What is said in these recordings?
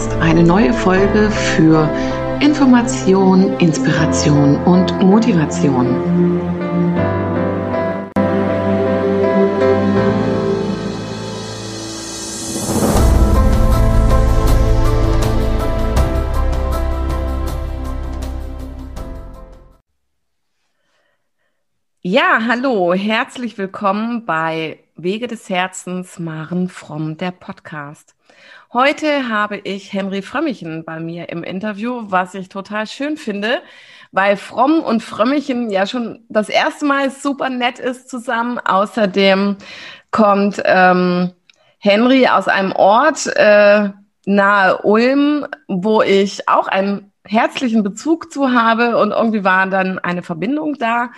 Podcast. Eine neue Folge für Information, Inspiration und Motivation. Ja, hallo, herzlich willkommen bei Wege des Herzens, Maren Fromm, der Podcast. Heute habe ich Henry Frömmichen bei mir im Interview, was ich total schön finde, weil Fromm und Frömmichen ja schon das erste Mal super nett ist zusammen. Außerdem kommt ähm, Henry aus einem Ort äh, nahe Ulm, wo ich auch einen herzlichen Bezug zu habe und irgendwie war dann eine Verbindung da.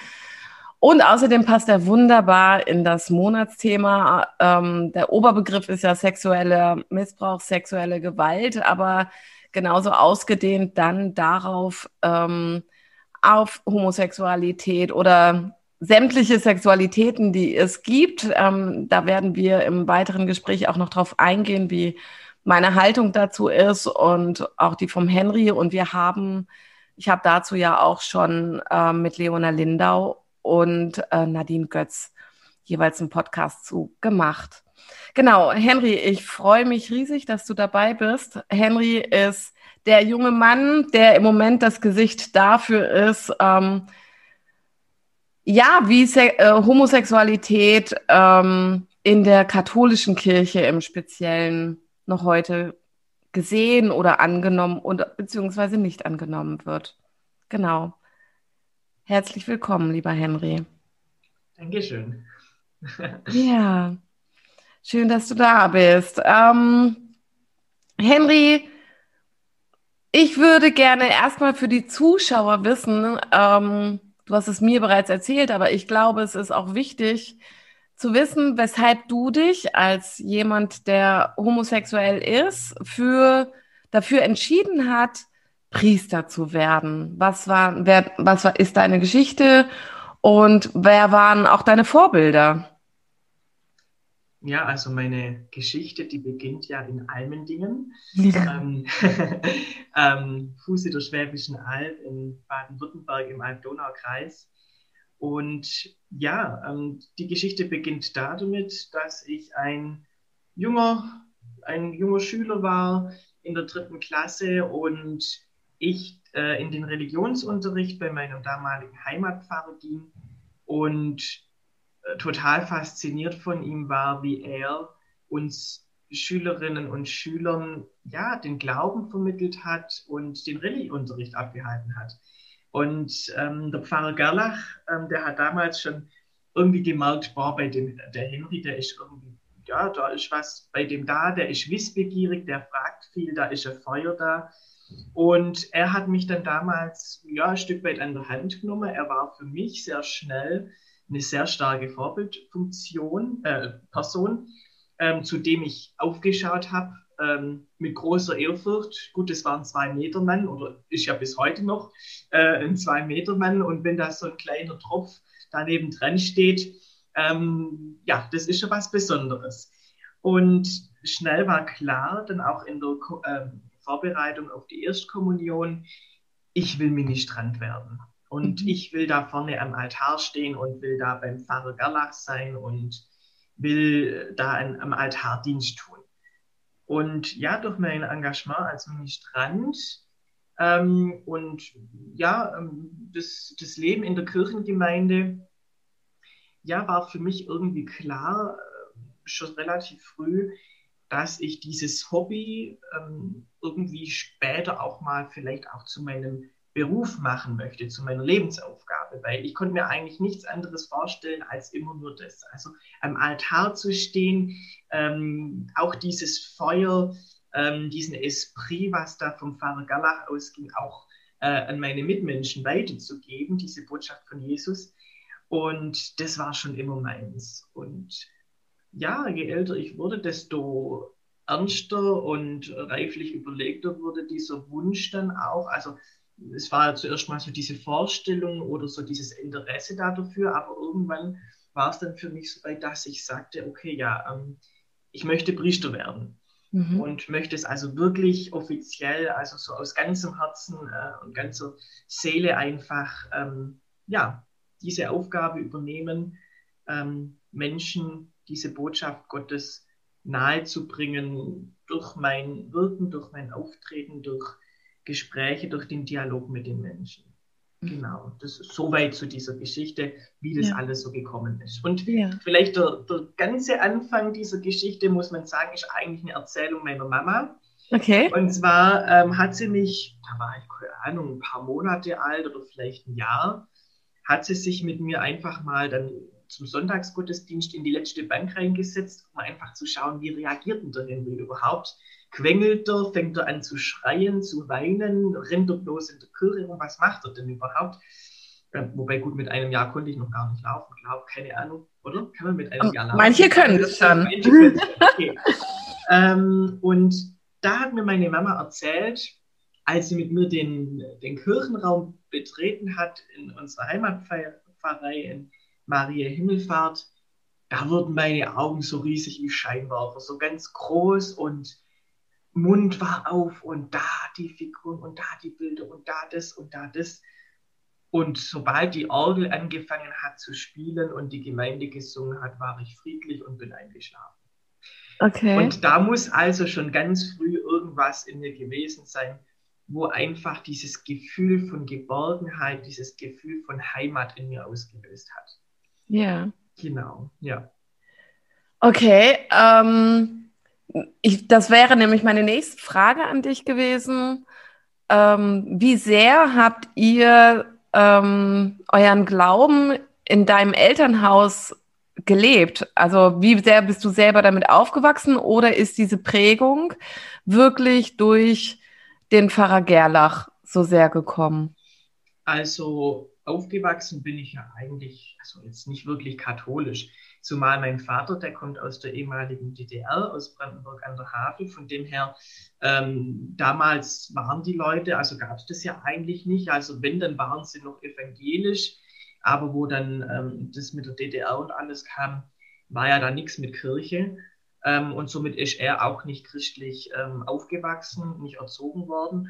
Und außerdem passt er wunderbar in das Monatsthema. Ähm, der Oberbegriff ist ja sexueller Missbrauch, sexuelle Gewalt, aber genauso ausgedehnt dann darauf, ähm, auf Homosexualität oder sämtliche Sexualitäten, die es gibt. Ähm, da werden wir im weiteren Gespräch auch noch drauf eingehen, wie meine Haltung dazu ist und auch die vom Henry. Und wir haben, ich habe dazu ja auch schon äh, mit Leona Lindau und äh, Nadine Götz jeweils einen Podcast zu gemacht. Genau, Henry, ich freue mich riesig, dass du dabei bist. Henry ist der junge Mann, der im Moment das Gesicht dafür ist, ähm, ja, wie Se äh, Homosexualität ähm, in der katholischen Kirche im Speziellen noch heute gesehen oder angenommen und beziehungsweise nicht angenommen wird. Genau. Herzlich willkommen, lieber Henry. Dankeschön. ja, schön, dass du da bist. Ähm, Henry, ich würde gerne erstmal für die Zuschauer wissen, ähm, du hast es mir bereits erzählt, aber ich glaube, es ist auch wichtig zu wissen, weshalb du dich als jemand, der homosexuell ist, für, dafür entschieden hat, Priester zu werden? Was war, wer, was war, ist deine Geschichte und wer waren auch deine Vorbilder? Ja, also meine Geschichte, die beginnt ja in Almendingen, ähm, ähm, Fuße der Schwäbischen Alb in Baden-Württemberg im Alb-Donau-Kreis. Und ja, ähm, die Geschichte beginnt damit, dass ich ein junger, ein junger Schüler war in der dritten Klasse und ich äh, in den Religionsunterricht bei meinem damaligen Heimatpfarrer ging und äh, total fasziniert von ihm war, wie er uns Schülerinnen und Schülern ja den Glauben vermittelt hat und den Religionsunterricht abgehalten hat. Und ähm, der Pfarrer Gerlach, ähm, der hat damals schon irgendwie gemerkt, boah, bei dem, der Henry, der ist irgendwie, ja, da ist was bei dem da, der ist wissbegierig, der fragt viel, da ist ein Feuer da. Und er hat mich dann damals ja, ein Stück weit an der Hand genommen. Er war für mich sehr schnell eine sehr starke Vorbildfunktion, äh, Person, ähm, zu dem ich aufgeschaut habe ähm, mit großer Ehrfurcht. Gut, das war ein Zwei-Meter-Mann oder ist ja bis heute noch äh, ein Zwei-Meter-Mann. Und wenn da so ein kleiner Tropf daneben dran steht, ähm, ja, das ist schon was Besonderes. Und schnell war klar, dann auch in der ähm, Vorbereitung auf die Erstkommunion, ich will Ministrant werden. Und mhm. ich will da vorne am Altar stehen und will da beim Pfarrer Gerlach sein und will da an, am Altar Dienst tun. Und ja, durch mein Engagement als Ministrant ähm, und ja, ähm, das, das Leben in der Kirchengemeinde, ja, war für mich irgendwie klar, äh, schon relativ früh, dass ich dieses Hobby ähm, irgendwie später auch mal vielleicht auch zu meinem Beruf machen möchte, zu meiner Lebensaufgabe, weil ich konnte mir eigentlich nichts anderes vorstellen als immer nur das. Also am Altar zu stehen, ähm, auch dieses Feuer, ähm, diesen Esprit, was da vom Pfarrer Gallach ausging, auch äh, an meine Mitmenschen weiterzugeben, diese Botschaft von Jesus. Und das war schon immer meins. Und ja, je älter ich wurde, desto ernster und reiflich überlegter wurde dieser Wunsch dann auch. Also es war zuerst mal so diese Vorstellung oder so dieses Interesse da dafür, aber irgendwann war es dann für mich so weit, dass ich sagte, okay, ja, ähm, ich möchte Priester werden. Mhm. Und möchte es also wirklich offiziell, also so aus ganzem Herzen äh, und ganzer Seele einfach, ähm, ja, diese Aufgabe übernehmen, ähm, Menschen diese Botschaft Gottes nahezubringen durch mein Wirken, durch mein Auftreten, durch Gespräche, durch den Dialog mit den Menschen. Mhm. Genau, das ist soweit zu dieser Geschichte, wie das ja. alles so gekommen ist. Und ja. vielleicht der, der ganze Anfang dieser Geschichte, muss man sagen, ist eigentlich eine Erzählung meiner Mama. Okay. Und zwar ähm, hat sie mich, da war ich, keine Ahnung, ein paar Monate alt oder vielleicht ein Jahr, hat sie sich mit mir einfach mal dann zum Sonntagsgottesdienst in die letzte Bank reingesetzt, um einfach zu schauen, wie reagiert denn der Henry überhaupt? Quengelt er, fängt er an zu schreien, zu weinen, rennt er bloß in der Kirche rum, was macht er denn überhaupt? Wobei gut, mit einem Jahr konnte ich noch gar nicht laufen, glaube keine Ahnung, oder? Kann man mit einem Jahr laufen? Manche können das schon. Manche können okay. ähm, und da hat mir meine Mama erzählt, als sie mit mir den, den Kirchenraum betreten hat in unserer Heimatpfarrei in Maria Himmelfahrt, da wurden meine Augen so riesig wie Scheinwerfer, so ganz groß und Mund war auf und da die Figuren und da die Bilder und da das und da das. Und sobald die Orgel angefangen hat zu spielen und die Gemeinde gesungen hat, war ich friedlich und bin eingeschlafen. Okay. Und da muss also schon ganz früh irgendwas in mir gewesen sein, wo einfach dieses Gefühl von Geborgenheit, dieses Gefühl von Heimat in mir ausgelöst hat. Ja. Genau, ja. Okay, ähm, ich, das wäre nämlich meine nächste Frage an dich gewesen. Ähm, wie sehr habt ihr ähm, euren Glauben in deinem Elternhaus gelebt? Also wie sehr bist du selber damit aufgewachsen oder ist diese Prägung wirklich durch den Pfarrer Gerlach so sehr gekommen? Also aufgewachsen bin ich ja eigentlich, also jetzt nicht wirklich katholisch. Zumal mein Vater, der kommt aus der ehemaligen DDR, aus Brandenburg an der Havel. Von dem her, ähm, damals waren die Leute, also gab es das ja eigentlich nicht. Also wenn, dann waren sie noch evangelisch. Aber wo dann ähm, das mit der DDR und alles kam, war ja da nichts mit Kirche. Ähm, und somit ist er auch nicht christlich ähm, aufgewachsen, nicht erzogen worden.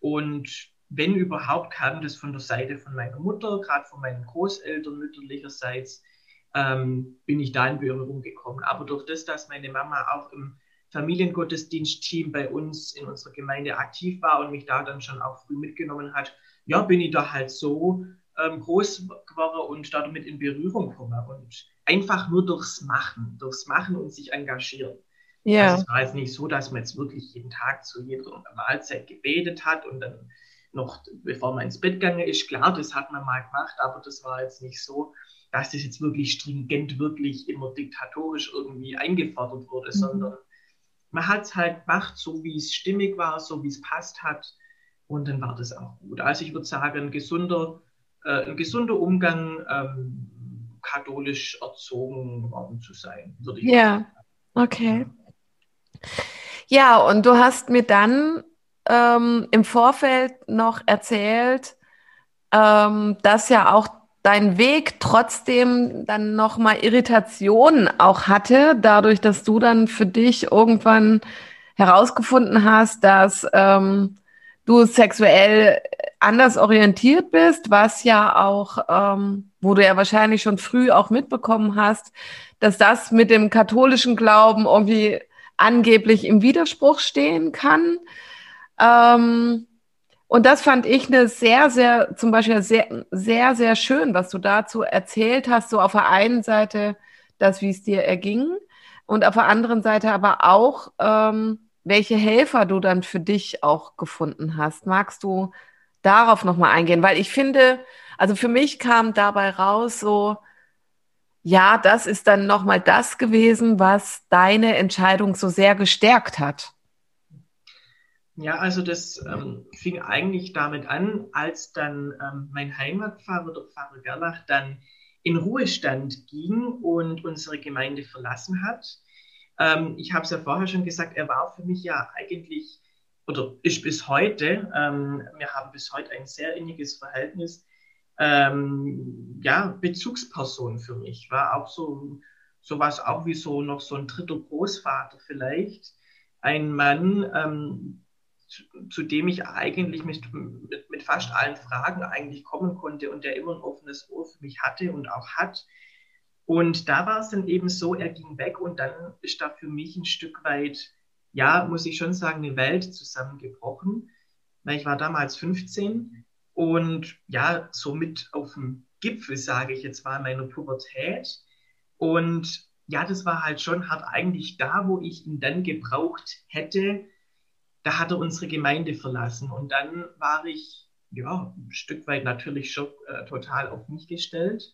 Und wenn überhaupt, kam das von der Seite von meiner Mutter, gerade von meinen Großeltern mütterlicherseits, ähm, bin ich da in Berührung gekommen. Aber durch das, dass meine Mama auch im Familiengottesdienstteam bei uns in unserer Gemeinde aktiv war und mich da dann schon auch früh mitgenommen hat, ja, bin ich da halt so ähm, groß geworden und damit in Berührung gekommen. Und einfach nur durchs Machen, durchs Machen und sich engagieren. Ja. Also es war jetzt nicht so, dass man jetzt wirklich jeden Tag zu jeder Mahlzeit gebetet hat und dann noch, bevor man ins Bett gegangen ist. Klar, das hat man mal gemacht, aber das war jetzt nicht so, dass das jetzt wirklich stringent, wirklich immer diktatorisch irgendwie eingefordert wurde, mhm. sondern man hat es halt gemacht, so wie es stimmig war, so wie es passt hat. Und dann war das auch gut. Also ich würde sagen, ein gesunder, äh, ein gesunder Umgang, ähm, katholisch erzogen worden zu sein, würde ich ja. sagen. Okay. Ja, und du hast mir dann ähm, im Vorfeld noch erzählt, ähm, dass ja auch dein Weg trotzdem dann nochmal Irritationen auch hatte, dadurch, dass du dann für dich irgendwann herausgefunden hast, dass ähm, du sexuell anders orientiert bist, was ja auch, ähm, wo du ja wahrscheinlich schon früh auch mitbekommen hast, dass das mit dem katholischen Glauben irgendwie angeblich im Widerspruch stehen kann. Ähm, und das fand ich eine sehr, sehr, zum Beispiel sehr, sehr, sehr schön, was du dazu erzählt hast. So auf der einen Seite das, wie es dir erging und auf der anderen Seite aber auch, ähm, welche Helfer du dann für dich auch gefunden hast. Magst du darauf nochmal eingehen? Weil ich finde, also für mich kam dabei raus so, ja, das ist dann nochmal das gewesen, was deine Entscheidung so sehr gestärkt hat. Ja, also das ähm, fing eigentlich damit an, als dann ähm, mein Heimatpfarrer, der Pfarrer Gerlach, dann in Ruhestand ging und unsere Gemeinde verlassen hat. Ähm, ich habe es ja vorher schon gesagt, er war für mich ja eigentlich, oder ist bis heute, ähm, wir haben bis heute ein sehr inniges Verhältnis, ähm, ja, Bezugsperson für mich, war auch so sowas auch wie so noch so ein dritter Großvater vielleicht. Ein Mann, ähm, zu, dem ich eigentlich mit, mit, mit, fast allen Fragen eigentlich kommen konnte und der immer ein offenes Ohr für mich hatte und auch hat. Und da war es dann eben so, er ging weg und dann ist da für mich ein Stück weit, ja, muss ich schon sagen, eine Welt zusammengebrochen. Weil ich war damals 15 und ja, somit auf dem Gipfel, sage ich jetzt mal, meiner Pubertät. Und ja, das war halt schon hart eigentlich da, wo ich ihn dann gebraucht hätte. Da hat er unsere Gemeinde verlassen. Und dann war ich, ja, ein Stück weit natürlich schon äh, total auf mich gestellt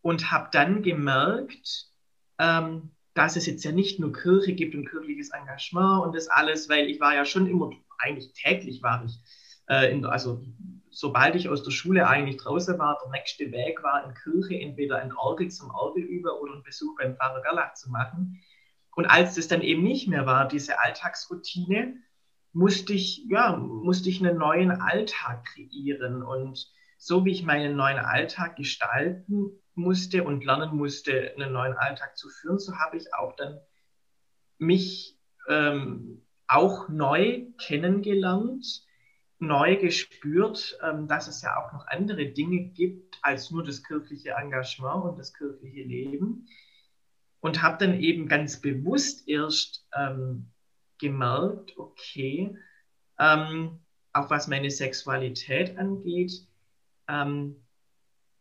und habe dann gemerkt, ähm, dass es jetzt ja nicht nur Kirche gibt und kirchliches Engagement und das alles, weil ich war ja schon immer, eigentlich täglich war ich, äh, in, also sobald ich aus der Schule eigentlich draußen war, der nächste Weg war in Kirche, entweder ein Orgel zum Orgel über oder einen Besuch beim Pfarrer Gerlach zu machen. Und als das dann eben nicht mehr war, diese Alltagsroutine, musste ich, ja, musste ich einen neuen Alltag kreieren. Und so wie ich meinen neuen Alltag gestalten musste und lernen musste, einen neuen Alltag zu führen, so habe ich auch dann mich ähm, auch neu kennengelernt neu gespürt, ähm, dass es ja auch noch andere Dinge gibt als nur das kirchliche Engagement und das kirchliche Leben. Und habe dann eben ganz bewusst erst ähm, gemerkt, okay, ähm, auch was meine Sexualität angeht, ähm,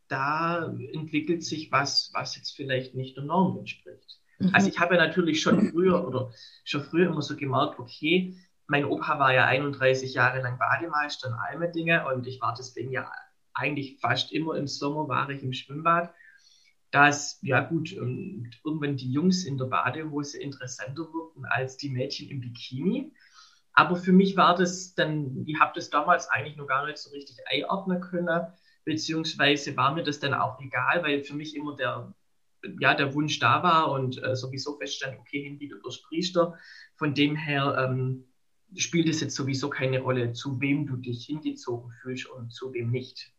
da entwickelt sich was, was jetzt vielleicht nicht der Norm entspricht. Mhm. Also ich habe ja natürlich schon früher oder schon früher immer so gemerkt, okay, mein Opa war ja 31 Jahre lang Bademeister in Almedinge und ich war deswegen ja eigentlich fast immer im Sommer war ich im Schwimmbad. Dass, ja gut, ähm, irgendwann die Jungs in der Badehose interessanter wurden als die Mädchen im Bikini. Aber für mich war das dann, ich habe das damals eigentlich noch gar nicht so richtig einordnen können, beziehungsweise war mir das dann auch egal, weil für mich immer der, ja, der Wunsch da war und äh, sowieso feststand, okay, hin wieder durch Priester. Von dem her ähm, spielt es jetzt sowieso keine Rolle, zu wem du dich hingezogen fühlst und zu wem nicht.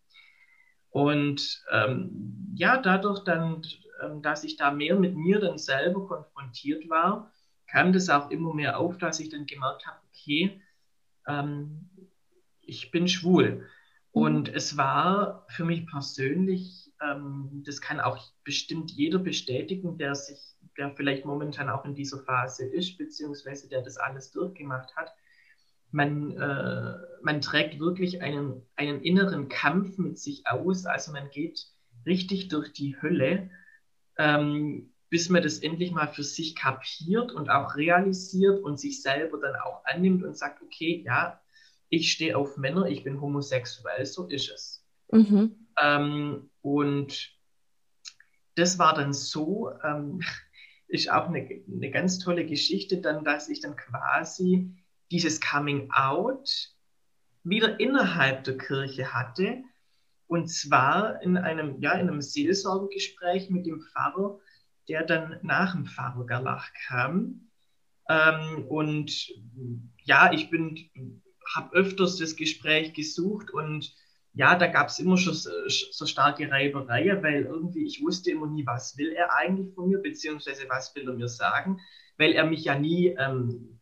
Und ähm, ja, dadurch dann, ähm, dass ich da mehr mit mir dann selber konfrontiert war, kam das auch immer mehr auf, dass ich dann gemerkt habe, okay, ähm, ich bin schwul. Und es war für mich persönlich, ähm, das kann auch bestimmt jeder bestätigen, der sich, der vielleicht momentan auch in dieser Phase ist, beziehungsweise der das alles durchgemacht hat, man, äh, man trägt wirklich einen, einen inneren Kampf mit sich aus. Also man geht richtig durch die Hölle, ähm, bis man das endlich mal für sich kapiert und auch realisiert und sich selber dann auch annimmt und sagt, okay, ja, ich stehe auf Männer, ich bin homosexuell, so ist es. Mhm. Ähm, und das war dann so, ähm, ist auch eine, eine ganz tolle Geschichte dann, dass ich dann quasi dieses Coming Out wieder innerhalb der Kirche hatte. Und zwar in einem, ja, in einem Seelsorgegespräch mit dem Pfarrer, der dann nach dem Pfarrer Gerlach kam. Ähm, und ja, ich habe öfters das Gespräch gesucht und ja, da gab es immer schon so, so, starke Reiberei, weil irgendwie ich wusste immer nie, was will er eigentlich von mir, beziehungsweise was will er mir sagen, weil er mich ja nie ähm,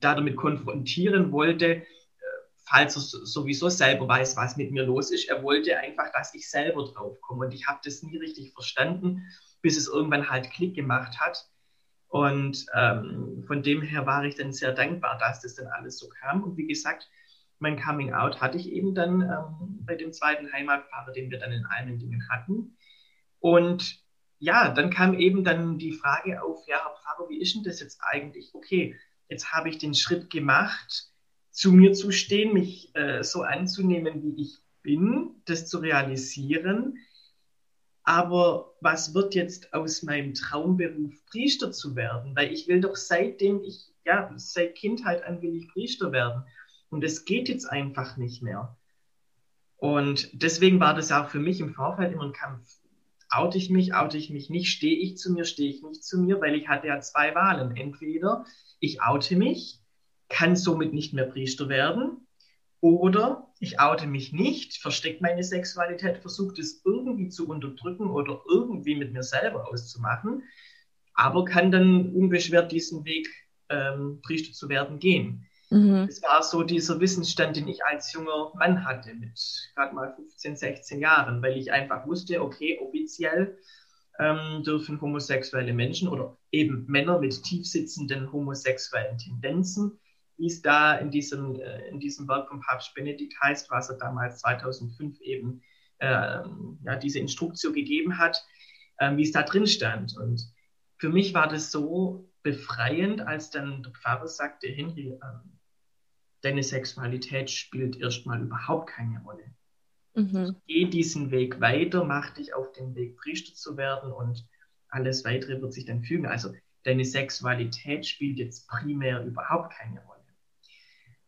damit konfrontieren wollte, äh, falls er sowieso selber weiß, was mit mir los ist. Er wollte einfach, dass ich selber drauf komme. Und ich habe das nie richtig verstanden, bis es irgendwann halt Klick gemacht hat. Und ähm, von dem her war ich dann sehr dankbar, dass das dann alles so kam. Und wie gesagt, mein Coming Out hatte ich eben dann ähm, bei dem zweiten Heimatpfarrer, den wir dann in allen Dingen hatten. Und ja, dann kam eben dann die Frage auf, ja, Herr Pfarrer, wie ist denn das jetzt eigentlich? Okay, jetzt habe ich den Schritt gemacht, zu mir zu stehen, mich äh, so anzunehmen, wie ich bin, das zu realisieren. Aber was wird jetzt aus meinem Traumberuf, Priester zu werden? Weil ich will doch seitdem ich, ja, seit Kindheit an will ich Priester werden. Und es geht jetzt einfach nicht mehr. Und deswegen war das auch für mich im Vorfeld immer ein Kampf. Oute ich mich, oute ich mich nicht, stehe ich zu mir, stehe ich nicht zu mir, weil ich hatte ja zwei Wahlen. Entweder ich oute mich, kann somit nicht mehr Priester werden Oder ich oute mich nicht, verstecke meine Sexualität, versuche das irgendwie zu unterdrücken oder irgendwie mit mir selber auszumachen, aber kann dann unbeschwert diesen Weg, ähm, Priester zu werden, gehen. Mhm. Es war so dieser Wissensstand, den ich als junger Mann hatte, mit gerade mal 15, 16 Jahren, weil ich einfach wusste, okay, offiziell ähm, dürfen homosexuelle Menschen oder eben Männer mit tiefsitzenden homosexuellen Tendenzen wie es da in diesem, äh, in diesem Werk von Papst Benedikt heißt, was er damals 2005 eben äh, ja, diese Instruktion gegeben hat, äh, wie es da drin stand. Und für mich war das so befreiend, als dann der Pfarrer sagte, Henry, äh, deine Sexualität spielt erstmal überhaupt keine Rolle. Mhm. Geh diesen Weg weiter, mach dich auf den Weg, Priester zu werden und alles weitere wird sich dann fügen. Also deine Sexualität spielt jetzt primär überhaupt keine Rolle.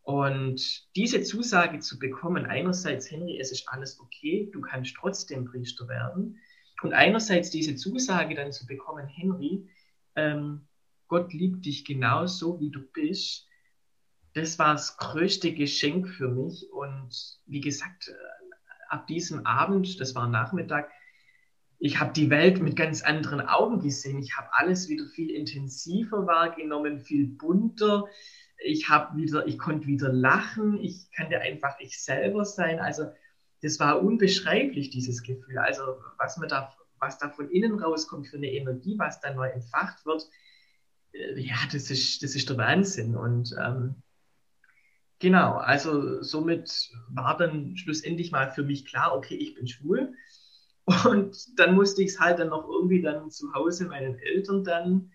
Und diese Zusage zu bekommen, einerseits, Henry, es ist alles okay, du kannst trotzdem Priester werden. Und einerseits diese Zusage dann zu bekommen, Henry, ähm, Gott liebt dich genauso, wie du bist. Das war das größte Geschenk für mich. Und wie gesagt, äh, ab diesem Abend, das war Nachmittag, ich habe die Welt mit ganz anderen Augen gesehen. Ich habe alles wieder viel intensiver wahrgenommen, viel bunter ich habe wieder, ich konnte wieder lachen, ich kannte einfach ich selber sein. Also das war unbeschreiblich, dieses Gefühl. Also was man da, was da von innen rauskommt für eine Energie, was da neu entfacht wird, äh, ja, das ist, das ist der Wahnsinn. Und ähm, genau, also somit war dann schlussendlich mal für mich klar, okay, ich bin schwul. Und dann musste ich es halt dann noch irgendwie dann zu Hause meinen Eltern dann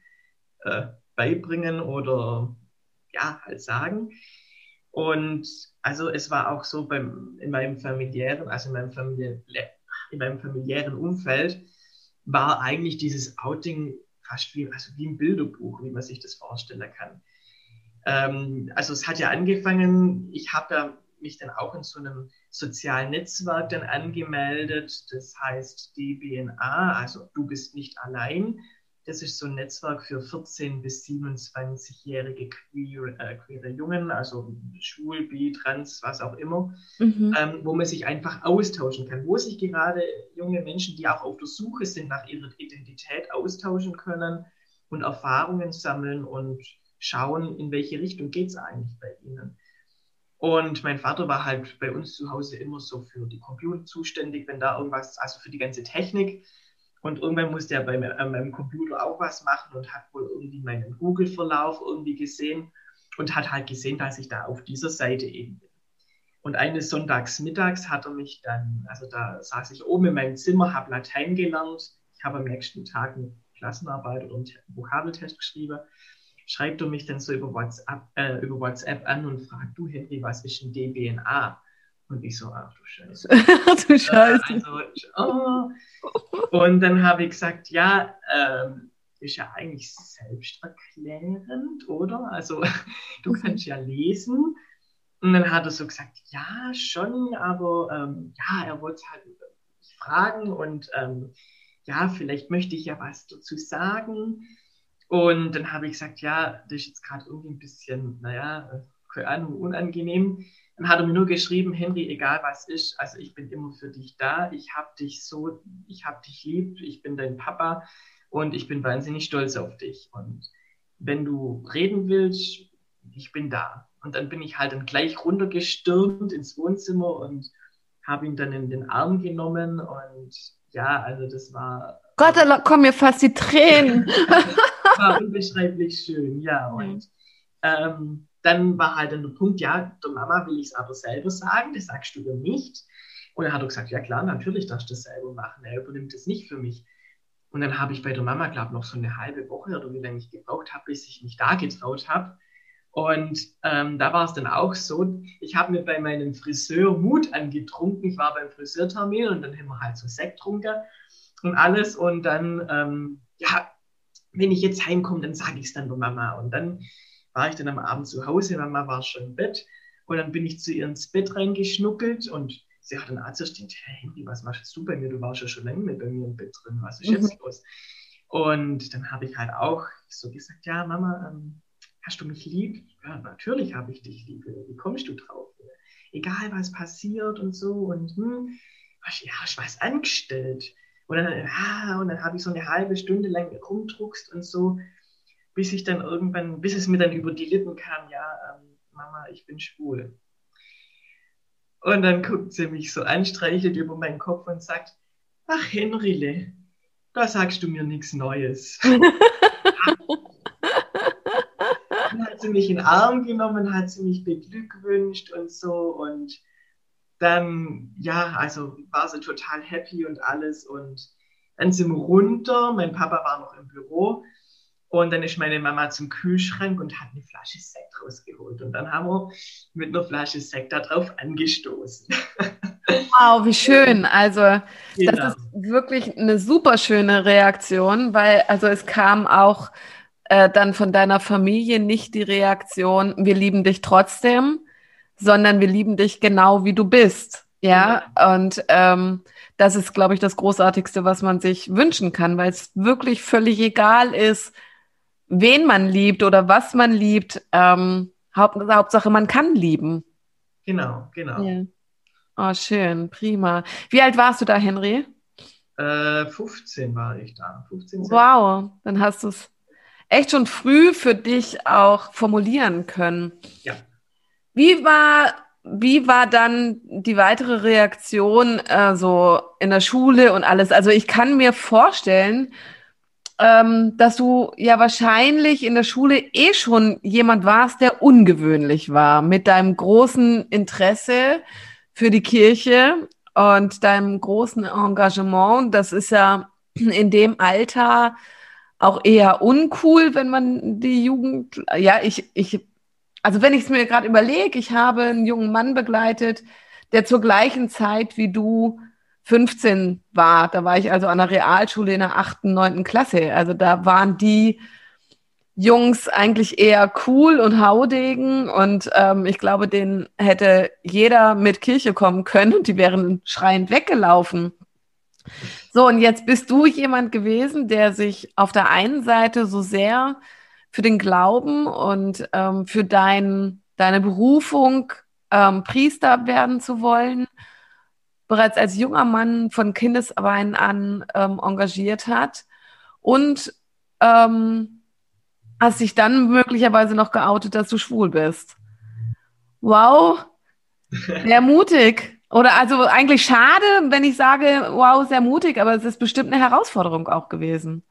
äh, beibringen oder ja, halt sagen. Und also es war auch so beim, in meinem familiären, also in meinem, Familie, in meinem familiären Umfeld, war eigentlich dieses Outing fast wie, also wie ein Bilderbuch, wie man sich das vorstellen kann. Ähm, also es hat ja angefangen, ich habe ja mich dann auch in so einem sozialen Netzwerk dann angemeldet, das heißt DBNA, also du bist nicht allein. Das ist so ein Netzwerk für 14- bis 27-jährige queer, äh, queere Jungen, also schwul, bi, trans, was auch immer, mhm. ähm, wo man sich einfach austauschen kann, wo sich gerade junge Menschen, die auch auf der Suche sind nach ihrer Identität, austauschen können und Erfahrungen sammeln und schauen, in welche Richtung geht es eigentlich bei ihnen. Und mein Vater war halt bei uns zu Hause immer so für die Computer zuständig, wenn da irgendwas, also für die ganze Technik. Und irgendwann musste er bei äh, meinem Computer auch was machen und hat wohl irgendwie meinen Google-Verlauf irgendwie gesehen und hat halt gesehen, dass ich da auf dieser Seite eben bin. Und eines Sonntags mittags hat er mich dann, also da saß ich oben in meinem Zimmer, habe Latein gelernt. Ich habe am nächsten Tag eine Klassenarbeit oder einen Vokabeltest geschrieben. Schreibt er mich dann so über WhatsApp, äh, über WhatsApp an und fragt, du Henry, was ist ein DBNA? Und ich so, ach du Scheiße. du Scheiße. Äh, also, oh. Und dann habe ich gesagt, ja, ähm, ist ja eigentlich selbsterklärend, oder? Also du mhm. kannst ja lesen. Und dann hat er so gesagt, ja, schon, aber ähm, ja, er wollte halt fragen und ähm, ja, vielleicht möchte ich ja was dazu sagen. Und dann habe ich gesagt, ja, das ist jetzt gerade irgendwie ein bisschen, naja, keine Ahnung, unangenehm. Dann hat er mir nur geschrieben, Henry, egal was ist, also ich bin immer für dich da, ich habe dich so, ich habe dich lieb, ich bin dein Papa und ich bin wahnsinnig stolz auf dich. Und wenn du reden willst, ich bin da. Und dann bin ich halt dann gleich runtergestürmt ins Wohnzimmer und habe ihn dann in den Arm genommen und ja, also das war. Gott, da kommen mir fast die Tränen. war unbeschreiblich schön, ja. Und ähm, dann war halt dann der Punkt, ja, der Mama will ich es aber selber sagen, das sagst du mir nicht. Und dann hat er gesagt, ja klar, natürlich darfst du das selber machen, er übernimmt das nicht für mich. Und dann habe ich bei der Mama, glaube ich, noch so eine halbe Woche oder wie lange ich gebraucht habe, bis ich mich da getraut habe. Und ähm, da war es dann auch so, ich habe mir bei meinem Friseur Mut angetrunken. Ich war beim Friseurtermin und dann haben wir halt so Sekt getrunken und alles. Und dann, ähm, ja, wenn ich jetzt heimkomme, dann sage ich es dann der Mama. Und dann war ich dann am Abend zu Hause, Mama war schon im Bett und dann bin ich zu ihr ins Bett reingeschnuckelt und sie hat dann auch zuerst hey Handy, was machst du bei mir? Du warst ja schon lange mit bei mir im Bett drin, was ist jetzt mhm. los? Und dann habe ich halt auch so gesagt, ja Mama, ähm, hast du mich lieb? Ja, natürlich habe ich dich lieb. Wie kommst du drauf? egal was passiert und so und hm, ja, hast was angestellt. Und dann, ah, und dann habe ich so eine halbe Stunde lang rumdruckst und so, bis ich dann irgendwann, bis es mir dann über die Lippen kam, ja, ähm, Mama, ich bin schwul. Und dann guckt sie mich so anstreichelt über meinen Kopf und sagt, ach Henryle, da sagst du mir nichts Neues. dann hat sie mich in den Arm genommen, hat sie mich beglückwünscht und so und dann, ja, also war sie total happy und alles und dann sind wir runter, mein Papa war noch im Büro und dann ist meine Mama zum Kühlschrank und hat eine Flasche Sekt rausgeholt. Und dann haben wir mit einer Flasche Sekt darauf angestoßen. Wow, wie schön. Also genau. das ist wirklich eine super schöne Reaktion, weil also es kam auch äh, dann von deiner Familie nicht die Reaktion, wir lieben dich trotzdem, sondern wir lieben dich genau wie du bist. Ja, ja. und ähm, das ist, glaube ich, das Großartigste, was man sich wünschen kann, weil es wirklich völlig egal ist, wen man liebt oder was man liebt. Ähm, Haupt, Hauptsache, man kann lieben. Genau, genau. Ja. Oh, schön, prima. Wie alt warst du da, Henry? Äh, 15 war ich da. 15, wow, dann hast du es echt schon früh für dich auch formulieren können. Ja. Wie war, wie war dann die weitere Reaktion äh, so in der Schule und alles? Also ich kann mir vorstellen, ähm, dass du ja wahrscheinlich in der Schule eh schon jemand warst, der ungewöhnlich war, mit deinem großen Interesse für die Kirche und deinem großen Engagement. Das ist ja in dem Alter auch eher uncool, wenn man die Jugend, ja, ich, ich, also wenn ich es mir gerade überlege, ich habe einen jungen Mann begleitet, der zur gleichen Zeit wie du 15 war. Da war ich also an der Realschule in der achten, neunten Klasse. Also da waren die Jungs eigentlich eher cool und haudegen und ähm, ich glaube, denen hätte jeder mit Kirche kommen können und die wären schreiend weggelaufen. So, und jetzt bist du jemand gewesen, der sich auf der einen Seite so sehr für den Glauben und ähm, für dein, deine Berufung, ähm, Priester werden zu wollen, bereits als junger Mann von Kindesbeinen an ähm, engagiert hat und ähm, hast dich dann möglicherweise noch geoutet, dass du schwul bist. Wow, sehr mutig. Oder also eigentlich schade, wenn ich sage, wow, sehr mutig, aber es ist bestimmt eine Herausforderung auch gewesen.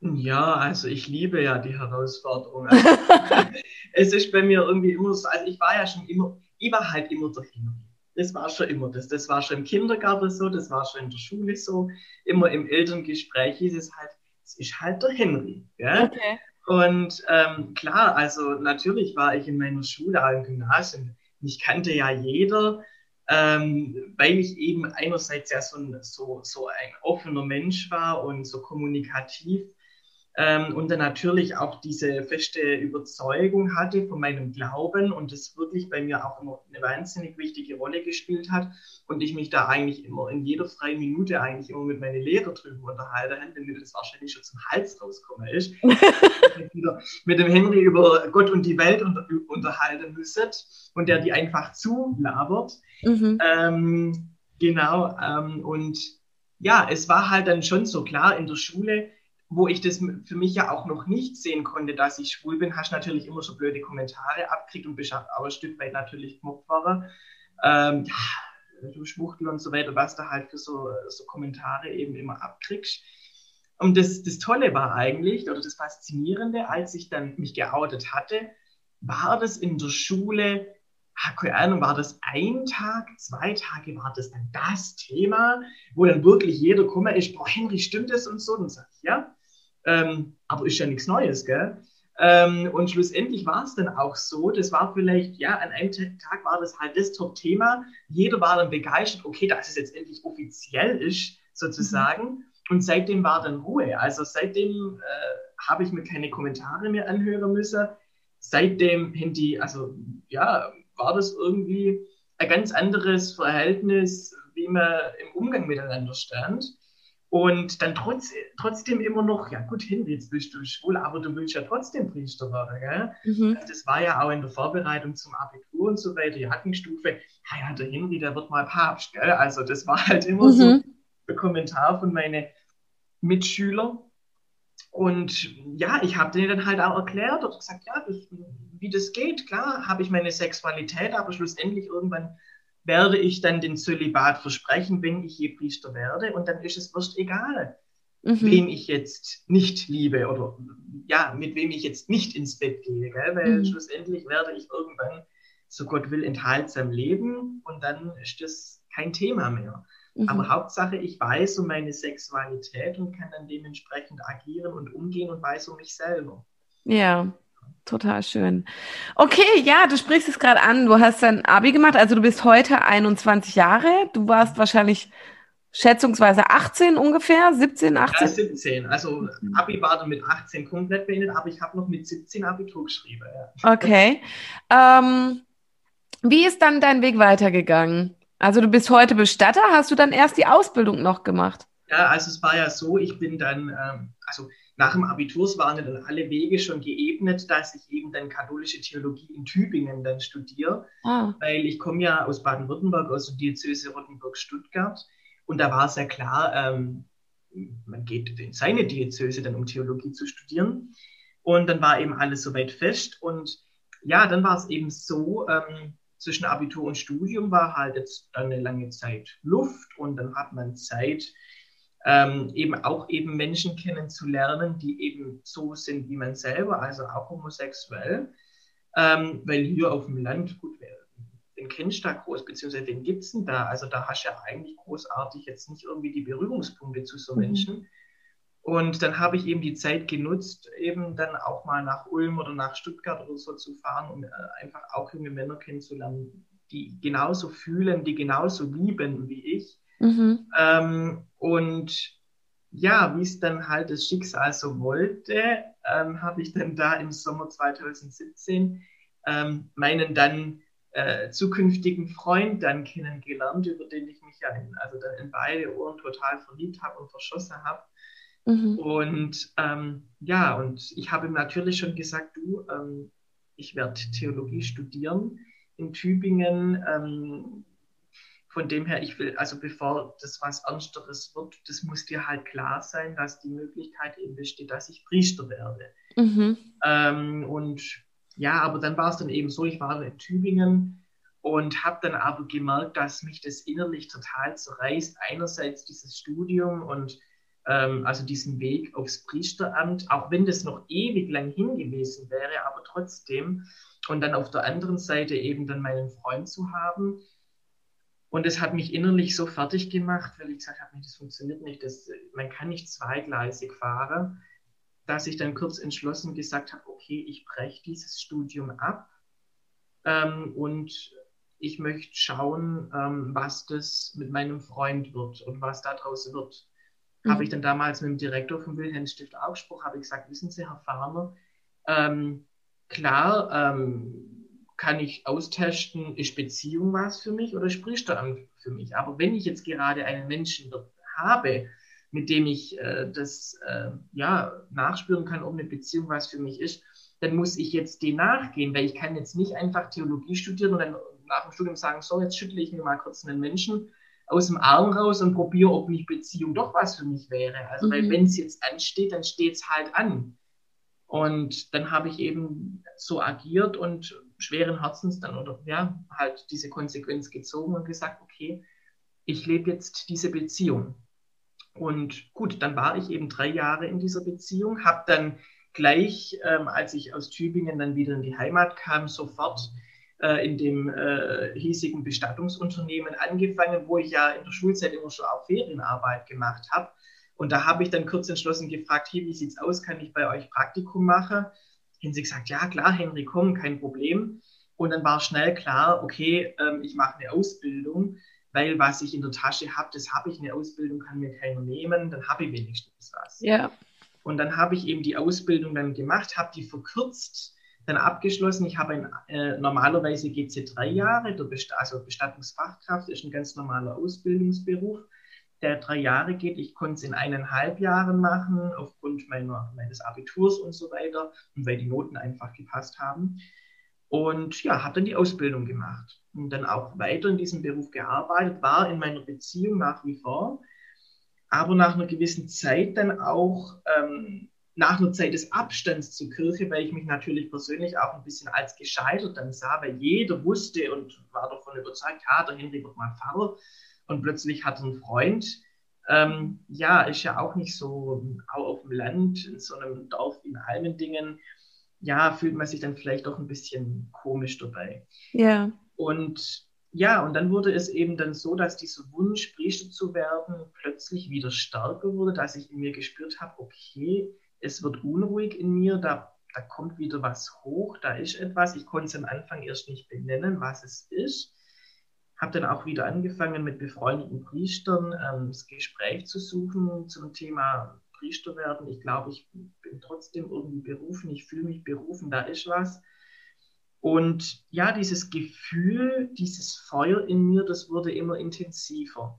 Ja, also ich liebe ja die Herausforderung. Also, es ist bei mir irgendwie immer so, also ich war ja schon immer, ich war halt immer dahin. Das war schon immer das. Das war schon im Kindergarten so, das war schon in der Schule so. Immer im Elterngespräch hieß es halt, es ist halt der Henry. Ja? Okay. Und ähm, klar, also natürlich war ich in meiner Schule, im Gymnasium, mich kannte ja jeder, ähm, weil ich eben einerseits ja so ein, so, so ein offener Mensch war und so kommunikativ ähm, und dann natürlich auch diese feste Überzeugung hatte von meinem Glauben und das wirklich bei mir auch immer eine wahnsinnig wichtige Rolle gespielt hat und ich mich da eigentlich immer in jeder freien Minute eigentlich immer mit meinen Lehrern drüber unterhalte, wenn mir das wahrscheinlich schon zum Hals rauskommen ist, mit dem Henry über Gott und die Welt unter, unterhalten müsstet und der die einfach zulabert. Mhm. Ähm, genau, ähm, und ja, es war halt dann schon so klar in der Schule, wo ich das für mich ja auch noch nicht sehen konnte, dass ich schwul bin, hast natürlich immer so blöde Kommentare abkriegt und bist auch ein Stück weit natürlich gemobbt worden. Ähm, ja, du Schwuchtel und so weiter, was du halt für so, so Kommentare eben immer abkriegst. Und das, das Tolle war eigentlich, oder das Faszinierende, als ich dann mich geoutet hatte, war das in der Schule, ah, keine Ahnung, war das ein Tag, zwei Tage, war das dann das Thema, wo dann wirklich jeder komme ist, boah, Henry, stimmt das und so? Und sag ich, ja. Ähm, aber ist ja nichts Neues, gell? Ähm, und schlussendlich war es dann auch so, das war vielleicht, ja, an einem Tag war das halt das Top-Thema. Jeder war dann begeistert, okay, dass es jetzt endlich offiziell ist, sozusagen. Mhm. Und seitdem war dann Ruhe. Also seitdem äh, habe ich mir keine Kommentare mehr anhören müssen. Seitdem Handy, also ja, war das irgendwie ein ganz anderes Verhältnis, wie man im Umgang miteinander stand. Und dann trotz, trotzdem immer noch, ja gut, hin, jetzt bist du schwul, aber du willst ja trotzdem Priester werden. Gell? Mhm. Das war ja auch in der Vorbereitung zum Abitur und so weiter, die Hackenstufe, ja, ja, der Henry, der wird mal Papst. Gell? Also das war halt immer mhm. so der Kommentar von meinen Mitschülern. Und ja, ich habe denen dann halt auch erklärt und gesagt, ja, das, wie das geht. Klar, habe ich meine Sexualität, aber schlussendlich irgendwann werde ich dann den Zölibat versprechen, wenn ich je Priester werde. Und dann ist es wurscht egal, mhm. wen ich jetzt nicht liebe oder ja, mit wem ich jetzt nicht ins Bett gehe. Gell? Weil mhm. schlussendlich werde ich irgendwann, so Gott will, enthaltsam leben und dann ist das kein Thema mehr. Mhm. Aber Hauptsache, ich weiß um meine Sexualität und kann dann dementsprechend agieren und umgehen und weiß um mich selber. Ja, total schön. Okay, ja, du sprichst es gerade an. Du hast dein Abi gemacht, also du bist heute 21 Jahre. Du warst wahrscheinlich schätzungsweise 18 ungefähr, 17, 18? Ja, 17. Also Abi war dann mit 18 komplett beendet, aber ich habe noch mit 17 Abitur geschrieben. Ja. Okay. Ähm, wie ist dann dein Weg weitergegangen? Also du bist heute Bestatter, hast du dann erst die Ausbildung noch gemacht? Ja, also es war ja so, ich bin dann, ähm, also nach dem Abitur waren dann alle Wege schon geebnet, dass ich eben dann katholische Theologie in Tübingen dann studiere, ah. weil ich komme ja aus Baden-Württemberg, aus der Diözese Rottenburg-Stuttgart und da war es ja klar, ähm, man geht in seine Diözese dann, um Theologie zu studieren. Und dann war eben alles soweit fest. Und ja, dann war es eben so, ähm, zwischen Abitur und Studium war halt jetzt dann eine lange Zeit Luft. Und dann hat man Zeit, ähm, eben auch eben Menschen kennenzulernen, die eben so sind wie man selber, also auch homosexuell. Ähm, weil hier auf dem Land, gut, den kennst du da groß, beziehungsweise den gibt es denn da. Also da hast du ja eigentlich großartig jetzt nicht irgendwie die Berührungspunkte zu so mhm. Menschen. Und dann habe ich eben die Zeit genutzt, eben dann auch mal nach Ulm oder nach Stuttgart oder so zu fahren, um äh, einfach auch junge Männer kennenzulernen, die genauso fühlen, die genauso lieben wie ich. Mhm. Ähm, und ja, wie es dann halt das Schicksal so wollte, ähm, habe ich dann da im Sommer 2017 ähm, meinen dann äh, zukünftigen Freund dann kennengelernt, über den ich mich ja in, also dann in beide Ohren total verliebt habe und verschossen habe. Mhm. Und ähm, ja, und ich habe ihm natürlich schon gesagt, du, ähm, ich werde Theologie studieren in Tübingen. Von dem her, ich will, also bevor das was Ernsteres wird, das muss dir halt klar sein, dass die Möglichkeit eben besteht, dass ich Priester werde. Mhm. Ähm, und ja, aber dann war es dann eben so, ich war in Tübingen und habe dann aber gemerkt, dass mich das innerlich total zerreißt. Einerseits dieses Studium und ähm, also diesen Weg aufs Priesteramt, auch wenn das noch ewig lang hingewiesen wäre, aber trotzdem. Und dann auf der anderen Seite eben dann meinen Freund zu haben. Und es hat mich innerlich so fertig gemacht, weil ich gesagt habe, das funktioniert nicht, das, man kann nicht zweigleisig fahren, dass ich dann kurz entschlossen gesagt habe, okay, ich breche dieses Studium ab ähm, und ich möchte schauen, ähm, was das mit meinem Freund wird und was daraus wird mhm. habe ich dann damals mit dem Direktor vom Wilhelmstift Augsburg, habe ich gesagt, wissen Sie, Herr Farmer, ähm, klar ähm, kann ich austesten, ist Beziehung was für mich oder spricht er an für mich. Aber wenn ich jetzt gerade einen Menschen habe, mit dem ich äh, das äh, ja, nachspüren kann, ob eine Beziehung was für mich ist, dann muss ich jetzt dem nachgehen, weil ich kann jetzt nicht einfach Theologie studieren und dann nach dem Studium sagen, so, jetzt schüttle ich mir mal kurz einen Menschen aus dem Arm raus und probiere, ob nicht Beziehung doch was für mich wäre. Also, mhm. weil wenn es jetzt ansteht, dann steht es halt an. Und dann habe ich eben so agiert und schweren Herzens dann oder ja, halt diese Konsequenz gezogen und gesagt, okay, ich lebe jetzt diese Beziehung. Und gut, dann war ich eben drei Jahre in dieser Beziehung, habe dann gleich, ähm, als ich aus Tübingen dann wieder in die Heimat kam, sofort äh, in dem äh, hiesigen Bestattungsunternehmen angefangen, wo ich ja in der Schulzeit immer schon auch Ferienarbeit gemacht habe. Und da habe ich dann kurz entschlossen gefragt, hey, wie sieht's aus, kann ich bei euch Praktikum machen? Haben sie gesagt, ja klar, Henry, komm, kein Problem. Und dann war schnell klar, okay, ähm, ich mache eine Ausbildung, weil was ich in der Tasche habe, das habe ich, eine Ausbildung kann mir keiner nehmen, dann habe ich wenigstens was. Ja. Und dann habe ich eben die Ausbildung dann gemacht, habe die verkürzt dann abgeschlossen. Ich habe äh, normalerweise geht sie drei Jahre, Best also Bestattungsfachkraft ist ein ganz normaler Ausbildungsberuf. Der drei Jahre geht. Ich konnte es in eineinhalb Jahren machen, aufgrund meiner, meines Abiturs und so weiter und weil die Noten einfach gepasst haben. Und ja, habe dann die Ausbildung gemacht und dann auch weiter in diesem Beruf gearbeitet, war in meiner Beziehung nach wie vor, aber nach einer gewissen Zeit dann auch ähm, nach einer Zeit des Abstands zur Kirche, weil ich mich natürlich persönlich auch ein bisschen als gescheitert dann sah, weil jeder wusste und war davon überzeugt, ja, der Henry wird mal Pfarrer und plötzlich hat einen Freund. Ähm, ja, ist ja auch nicht so, auch auf dem Land, in so einem Dorf wie in Almendingen, ja, fühlt man sich dann vielleicht doch ein bisschen komisch dabei. Ja. Und ja, und dann wurde es eben dann so, dass dieser Wunsch, Priester zu werden, plötzlich wieder stärker wurde, dass ich in mir gespürt habe, okay, es wird unruhig in mir, da, da kommt wieder was hoch, da ist etwas. Ich konnte es am Anfang erst nicht benennen, was es ist. Habe dann auch wieder angefangen, mit befreundeten Priestern ähm, das Gespräch zu suchen zum Thema Priester werden. Ich glaube, ich bin trotzdem irgendwie berufen, ich fühle mich berufen, da ist was. Und ja, dieses Gefühl, dieses Feuer in mir, das wurde immer intensiver.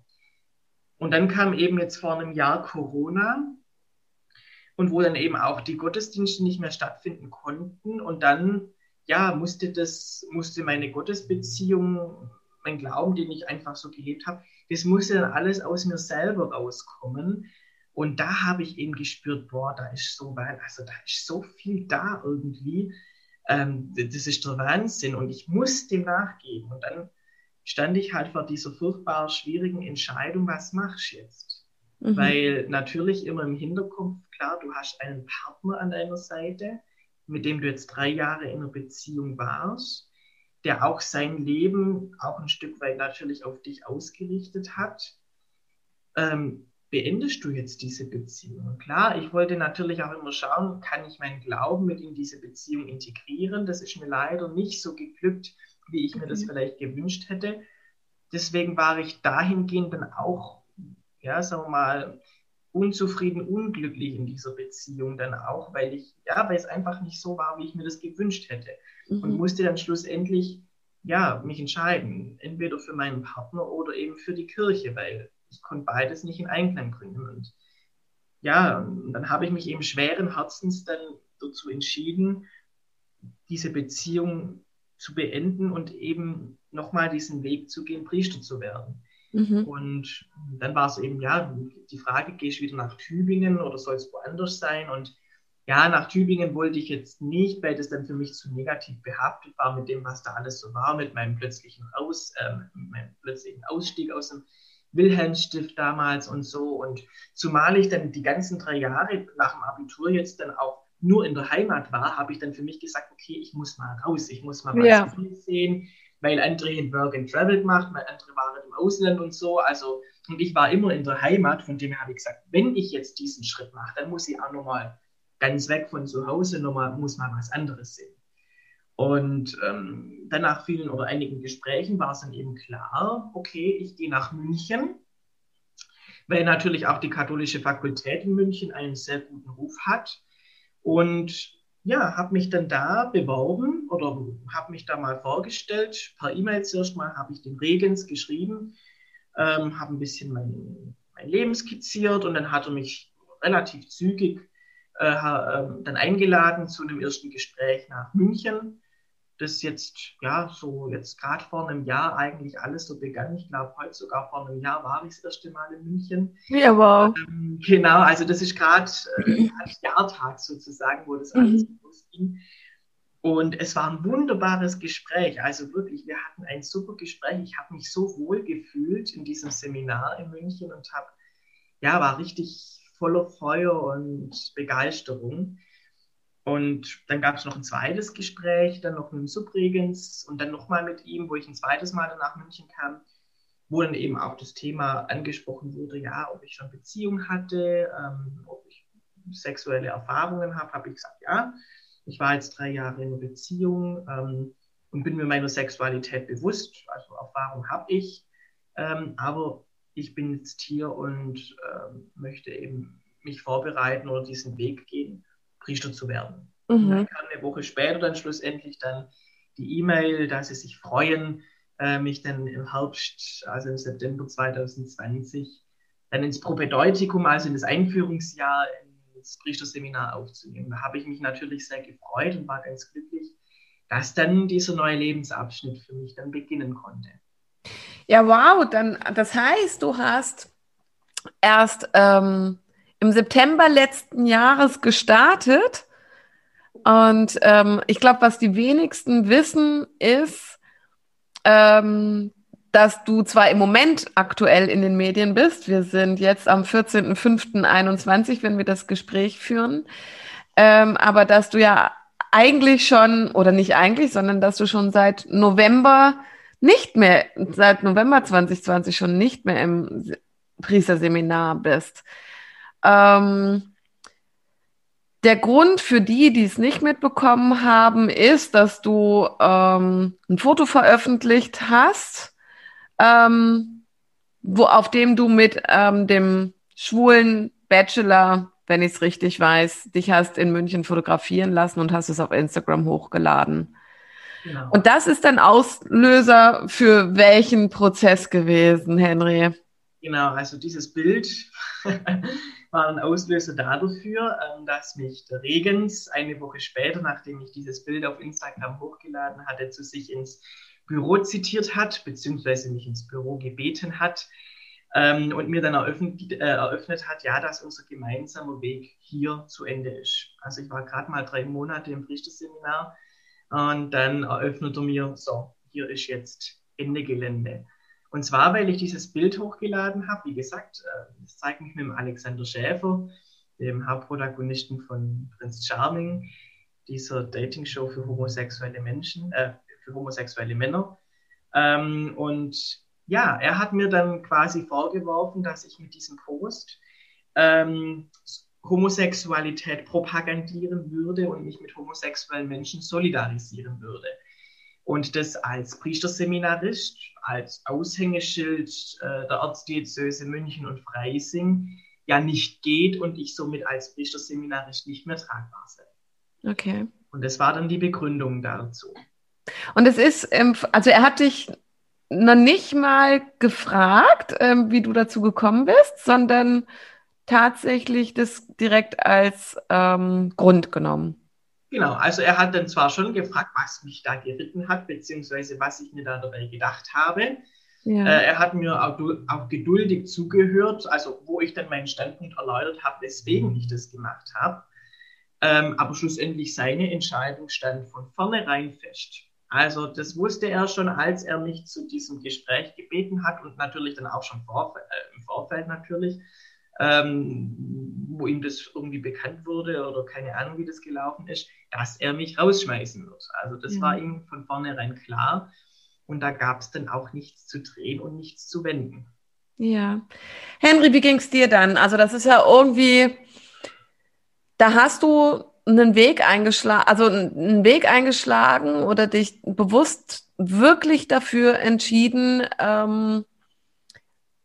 Und dann kam eben jetzt vor einem Jahr Corona und wo dann eben auch die Gottesdienste nicht mehr stattfinden konnten. Und dann, ja, musste das, musste meine Gottesbeziehung, mein Glauben, den ich einfach so gelebt habe, das musste dann alles aus mir selber rauskommen. Und da habe ich eben gespürt, boah, da ist so, also da ist so viel da irgendwie. Ähm, das ist der Wahnsinn und ich muss dem nachgeben. Und dann stand ich halt vor dieser furchtbar schwierigen Entscheidung, was machst du jetzt? Mhm. Weil natürlich immer im Hinterkopf, klar, du hast einen Partner an deiner Seite, mit dem du jetzt drei Jahre in einer Beziehung warst, der auch sein Leben auch ein Stück weit natürlich auf dich ausgerichtet hat. Ähm, beendest du jetzt diese Beziehung? Klar, ich wollte natürlich auch immer schauen, kann ich meinen Glauben mit in diese Beziehung integrieren? Das ist mir leider nicht so geglückt, wie ich mir das vielleicht gewünscht hätte. Deswegen war ich dahingehend dann auch ja, sagen wir mal, unzufrieden, unglücklich in dieser Beziehung dann auch, weil ich, ja, weil es einfach nicht so war, wie ich mir das gewünscht hätte. Mhm. Und musste dann schlussendlich, ja, mich entscheiden, entweder für meinen Partner oder eben für die Kirche, weil ich konnte beides nicht in Einklang bringen. Und ja, und dann habe ich mich eben schweren Herzens dann dazu entschieden, diese Beziehung zu beenden und eben nochmal diesen Weg zu gehen, Priester zu werden. Mhm. Und dann war es eben, ja, die Frage, gehst du wieder nach Tübingen oder soll es woanders sein? Und ja, nach Tübingen wollte ich jetzt nicht, weil das dann für mich zu negativ behaftet war mit dem, was da alles so war, mit meinem plötzlichen, aus, äh, meinem plötzlichen Ausstieg aus dem Wilhelmsstift damals und so. Und zumal ich dann die ganzen drei Jahre nach dem Abitur jetzt dann auch nur in der Heimat war, habe ich dann für mich gesagt, okay, ich muss mal raus, ich muss mal was ja. sehen, weil andere in Work and Travel gemacht, weil andere waren im Ausland und so. Also, und ich war immer in der Heimat, von dem her habe ich gesagt, wenn ich jetzt diesen Schritt mache, dann muss ich auch nochmal ganz weg von zu Hause, nochmal, muss mal was anderes sehen. Und ähm, dann nach vielen oder einigen Gesprächen war es dann eben klar, okay, ich gehe nach München, weil natürlich auch die katholische Fakultät in München einen sehr guten Ruf hat. Und ja, habe mich dann da beworben oder habe mich da mal vorgestellt. Per E-Mail zuerst mal habe ich den Regens geschrieben, ähm, habe ein bisschen mein, mein Leben skizziert und dann hat er mich relativ zügig äh, äh, dann eingeladen zu einem ersten Gespräch nach München das jetzt, ja, so jetzt gerade vor einem Jahr eigentlich alles so begann. Ich glaube, heute sogar vor einem Jahr war ich das erste Mal in München. Ja, wow. Ähm, genau, also das ist gerade äh, Jahrtag sozusagen, wo das alles mhm. losging. Und es war ein wunderbares Gespräch. Also wirklich, wir hatten ein super Gespräch. Ich habe mich so wohl gefühlt in diesem Seminar in München und habe, ja, war richtig voller Feuer und Begeisterung. Und dann gab es noch ein zweites Gespräch, dann noch mit dem Subregens und dann nochmal mit ihm, wo ich ein zweites Mal nach München kam, wo dann eben auch das Thema angesprochen wurde, ja, ob ich schon Beziehungen hatte, ähm, ob ich sexuelle Erfahrungen habe, habe ich gesagt, ja. Ich war jetzt drei Jahre in einer Beziehung ähm, und bin mir meiner Sexualität bewusst, also Erfahrung habe ich, ähm, aber ich bin jetzt hier und ähm, möchte eben mich vorbereiten oder diesen Weg gehen Priester zu werden. Mhm. dann kam eine Woche später dann schlussendlich dann die E-Mail, dass sie sich freuen, äh, mich dann im Herbst, also im September 2020, dann ins Propedeutikum, also in das Einführungsjahr ins Priesterseminar aufzunehmen. Da habe ich mich natürlich sehr gefreut und war ganz glücklich, dass dann dieser neue Lebensabschnitt für mich dann beginnen konnte. Ja, wow, dann das heißt, du hast erst ähm, im September letzten Jahres gestartet. Und ähm, ich glaube, was die wenigsten wissen, ist, ähm, dass du zwar im Moment aktuell in den Medien bist, wir sind jetzt am 14.05.21, wenn wir das Gespräch führen, ähm, aber dass du ja eigentlich schon, oder nicht eigentlich, sondern dass du schon seit November nicht mehr, seit November 2020 schon nicht mehr im Priesterseminar bist. Ähm, der Grund für die, die es nicht mitbekommen haben, ist, dass du ähm, ein Foto veröffentlicht hast, ähm, wo, auf dem du mit ähm, dem schwulen Bachelor, wenn ich es richtig weiß, dich hast in München fotografieren lassen und hast es auf Instagram hochgeladen. Genau. Und das ist dann Auslöser für welchen Prozess gewesen, Henry? Genau, also dieses Bild war ein Auslöser dafür, ähm, dass mich der Regens eine Woche später, nachdem ich dieses Bild auf Instagram hochgeladen hatte, zu sich ins Büro zitiert hat, beziehungsweise mich ins Büro gebeten hat ähm, und mir dann eröffnet, äh, eröffnet hat, ja, dass unser gemeinsamer Weg hier zu Ende ist. Also ich war gerade mal drei Monate im Richterseminar und dann eröffnet er mir, so, hier ist jetzt Ende Gelände. Und zwar, weil ich dieses Bild hochgeladen habe. Wie gesagt, äh, das zeigt mich mit dem Alexander Schäfer, dem Hauptprotagonisten von Prince Charming, dieser Dating-Show für homosexuelle Menschen, äh, für homosexuelle Männer. Ähm, und ja, er hat mir dann quasi vorgeworfen, dass ich mit diesem Post ähm, Homosexualität propagandieren würde und mich mit homosexuellen Menschen solidarisieren würde und das als Priesterseminarist, als Aushängeschild äh, der Erzdiözese München und Freising ja nicht geht und ich somit als Priesterseminarist nicht mehr tragbar sei. Okay. Und das war dann die Begründung dazu. Und es ist, ähm, also er hat dich noch nicht mal gefragt, ähm, wie du dazu gekommen bist, sondern tatsächlich das direkt als ähm, Grund genommen. Genau, also er hat dann zwar schon gefragt, was mich da geritten hat, beziehungsweise was ich mir da dabei gedacht habe. Ja. Äh, er hat mir auch, auch, geduldig zugehört, also wo ich dann meinen Standpunkt erläutert habe, weswegen ich das gemacht habe. Ähm, aber schlussendlich seine Entscheidung stand von vornherein fest. Also das wusste er schon, als er mich zu diesem Gespräch gebeten hat und natürlich dann auch schon vor, äh, im Vorfeld natürlich ähm, wo ihm das irgendwie bekannt wurde oder keine Ahnung, wie das gelaufen ist, dass er mich rausschmeißen wird. Also das mhm. war ihm von vornherein klar. Und da gab es dann auch nichts zu drehen und nichts zu wenden. Ja. Henry, wie ging es dir dann? Also das ist ja irgendwie, da hast du einen Weg eingeschlagen, also einen Weg eingeschlagen oder dich bewusst wirklich dafür entschieden, ähm,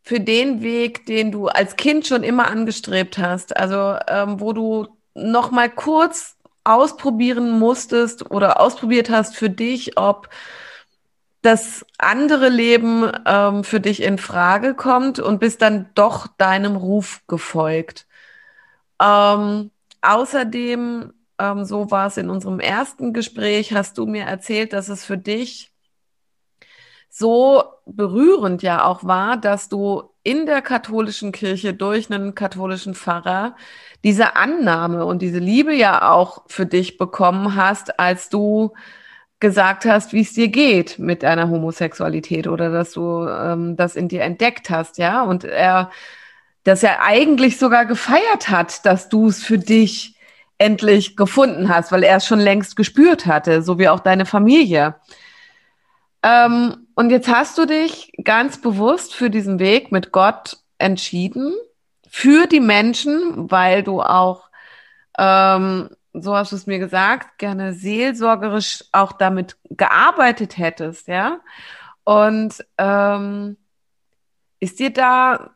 für den Weg, den du als Kind schon immer angestrebt hast, also ähm, wo du noch mal kurz ausprobieren musstest oder ausprobiert hast für dich, ob das andere Leben ähm, für dich in Frage kommt und bist dann doch deinem Ruf gefolgt. Ähm, außerdem, ähm, so war es in unserem ersten Gespräch, hast du mir erzählt, dass es für dich so berührend ja auch war, dass du in der katholischen Kirche durch einen katholischen Pfarrer diese Annahme und diese Liebe ja auch für dich bekommen hast, als du gesagt hast, wie es dir geht mit deiner Homosexualität oder dass du ähm, das in dir entdeckt hast, ja, und er das ja eigentlich sogar gefeiert hat, dass du es für dich endlich gefunden hast, weil er es schon längst gespürt hatte, so wie auch deine Familie. Ähm, und jetzt hast du dich ganz bewusst für diesen Weg mit Gott entschieden, für die Menschen, weil du auch, ähm, so hast du es mir gesagt, gerne seelsorgerisch auch damit gearbeitet hättest, ja. Und ähm, ist dir da,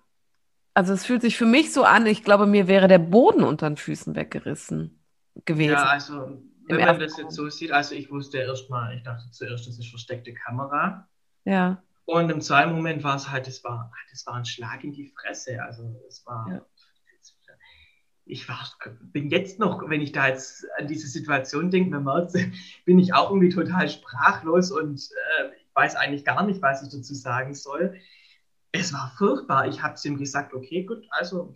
also es fühlt sich für mich so an, ich glaube, mir wäre der Boden unter den Füßen weggerissen gewesen. Ja, also wenn man das jetzt so sieht, also ich wusste erstmal, ich dachte zuerst, das ist versteckte Kamera. Ja. Und im zweiten Moment war es halt, das war, das war ein Schlag in die Fresse. Also es war, ja. ich war, bin jetzt noch, wenn ich da jetzt an diese Situation denke, man merkt, bin ich auch irgendwie total sprachlos und äh, ich weiß eigentlich gar nicht, was ich dazu sagen soll. Es war furchtbar. Ich habe zu ihm gesagt, okay, gut, also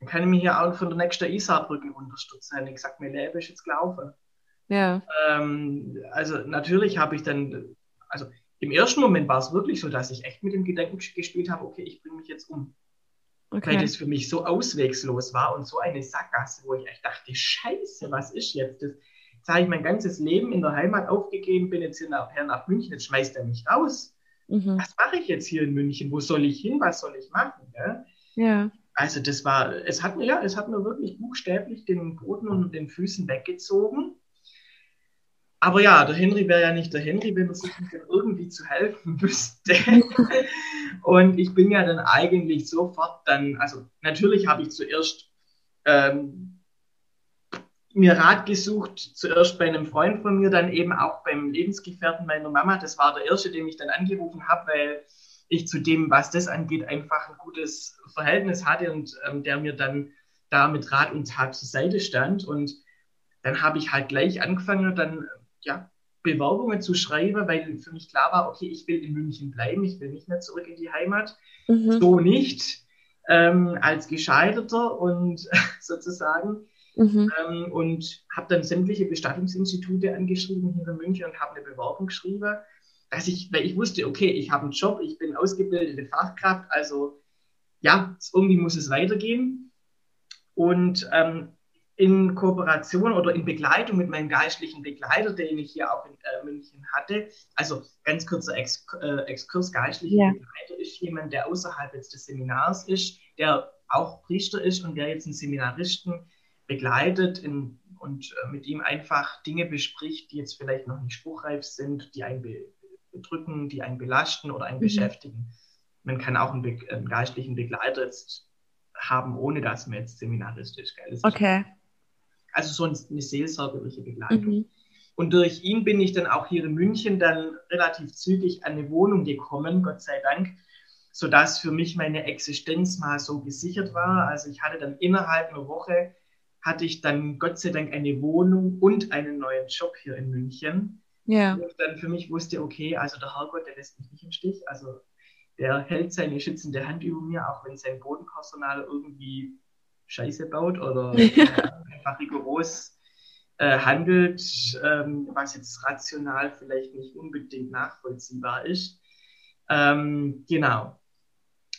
dann kann ich mich hier auch von der nächsten Isarbrücke unterstützen. Ich gesagt, mein Leben ist jetzt gelaufen. Ja. Ähm, also natürlich habe ich dann, also im ersten Moment war es wirklich so, dass ich echt mit dem Gedanken gespielt habe, okay, ich bringe mich jetzt um. Okay. Weil das für mich so auswegslos war und so eine Sackgasse, wo ich echt dachte, scheiße, was ist jetzt das? Jetzt habe ich mein ganzes Leben in der Heimat aufgegeben, bin jetzt hier nachher nach München, jetzt schmeißt er mich raus. Mhm. Was mache ich jetzt hier in München? Wo soll ich hin? Was soll ich machen? Ja. ja. Also das war, es hat mir, ja, es hat mir wirklich buchstäblich den Boden und den Füßen weggezogen. Aber ja, der Henry wäre ja nicht der Henry, wenn er sich nicht irgendwie zu helfen wüsste. und ich bin ja dann eigentlich sofort dann, also natürlich habe ich zuerst ähm, mir Rat gesucht, zuerst bei einem Freund von mir, dann eben auch beim Lebensgefährten meiner Mama. Das war der erste, den ich dann angerufen habe, weil ich zu dem, was das angeht, einfach ein gutes Verhältnis hatte und ähm, der mir dann da mit Rat und Tat zur Seite stand. Und dann habe ich halt gleich angefangen, dann ja, Bewerbungen zu schreiben, weil für mich klar war, okay, ich will in München bleiben, ich will nicht mehr zurück in die Heimat. Mhm. So nicht, ähm, als Gescheiterter und sozusagen. Mhm. Ähm, und habe dann sämtliche Bestattungsinstitute angeschrieben hier in München und habe eine Bewerbung geschrieben, dass ich, weil ich wusste, okay, ich habe einen Job, ich bin ausgebildete Fachkraft, also ja, irgendwie muss es weitergehen. Und ähm, in Kooperation oder in Begleitung mit meinem geistlichen Begleiter, den ich hier auch in äh, München hatte. Also ganz kurzer Ex äh, Exkurs, geistlicher ja. Begleiter ist jemand, der außerhalb jetzt des Seminars ist, der auch Priester ist und der jetzt einen Seminaristen begleitet in, und äh, mit ihm einfach Dinge bespricht, die jetzt vielleicht noch nicht spruchreif sind, die einen bedrücken, die einen belasten oder einen mhm. beschäftigen. Man kann auch einen, Be einen geistlichen Begleiter jetzt haben, ohne dass man jetzt Seminarist ist. Gell? okay. Also so eine seelsorgerliche Begleitung. Mhm. Und durch ihn bin ich dann auch hier in München dann relativ zügig an eine Wohnung gekommen, Gott sei Dank, sodass für mich meine Existenz mal so gesichert war. Also ich hatte dann innerhalb einer Woche, hatte ich dann Gott sei Dank eine Wohnung und einen neuen Job hier in München. Ja. Und dann für mich wusste, okay, also der Herrgott, der lässt mich nicht im Stich. Also der hält seine schützende Hand über mir, auch wenn sein Bodenpersonal irgendwie Scheiße baut oder einfach rigoros äh, handelt, ähm, was jetzt rational vielleicht nicht unbedingt nachvollziehbar ist. Ähm, genau.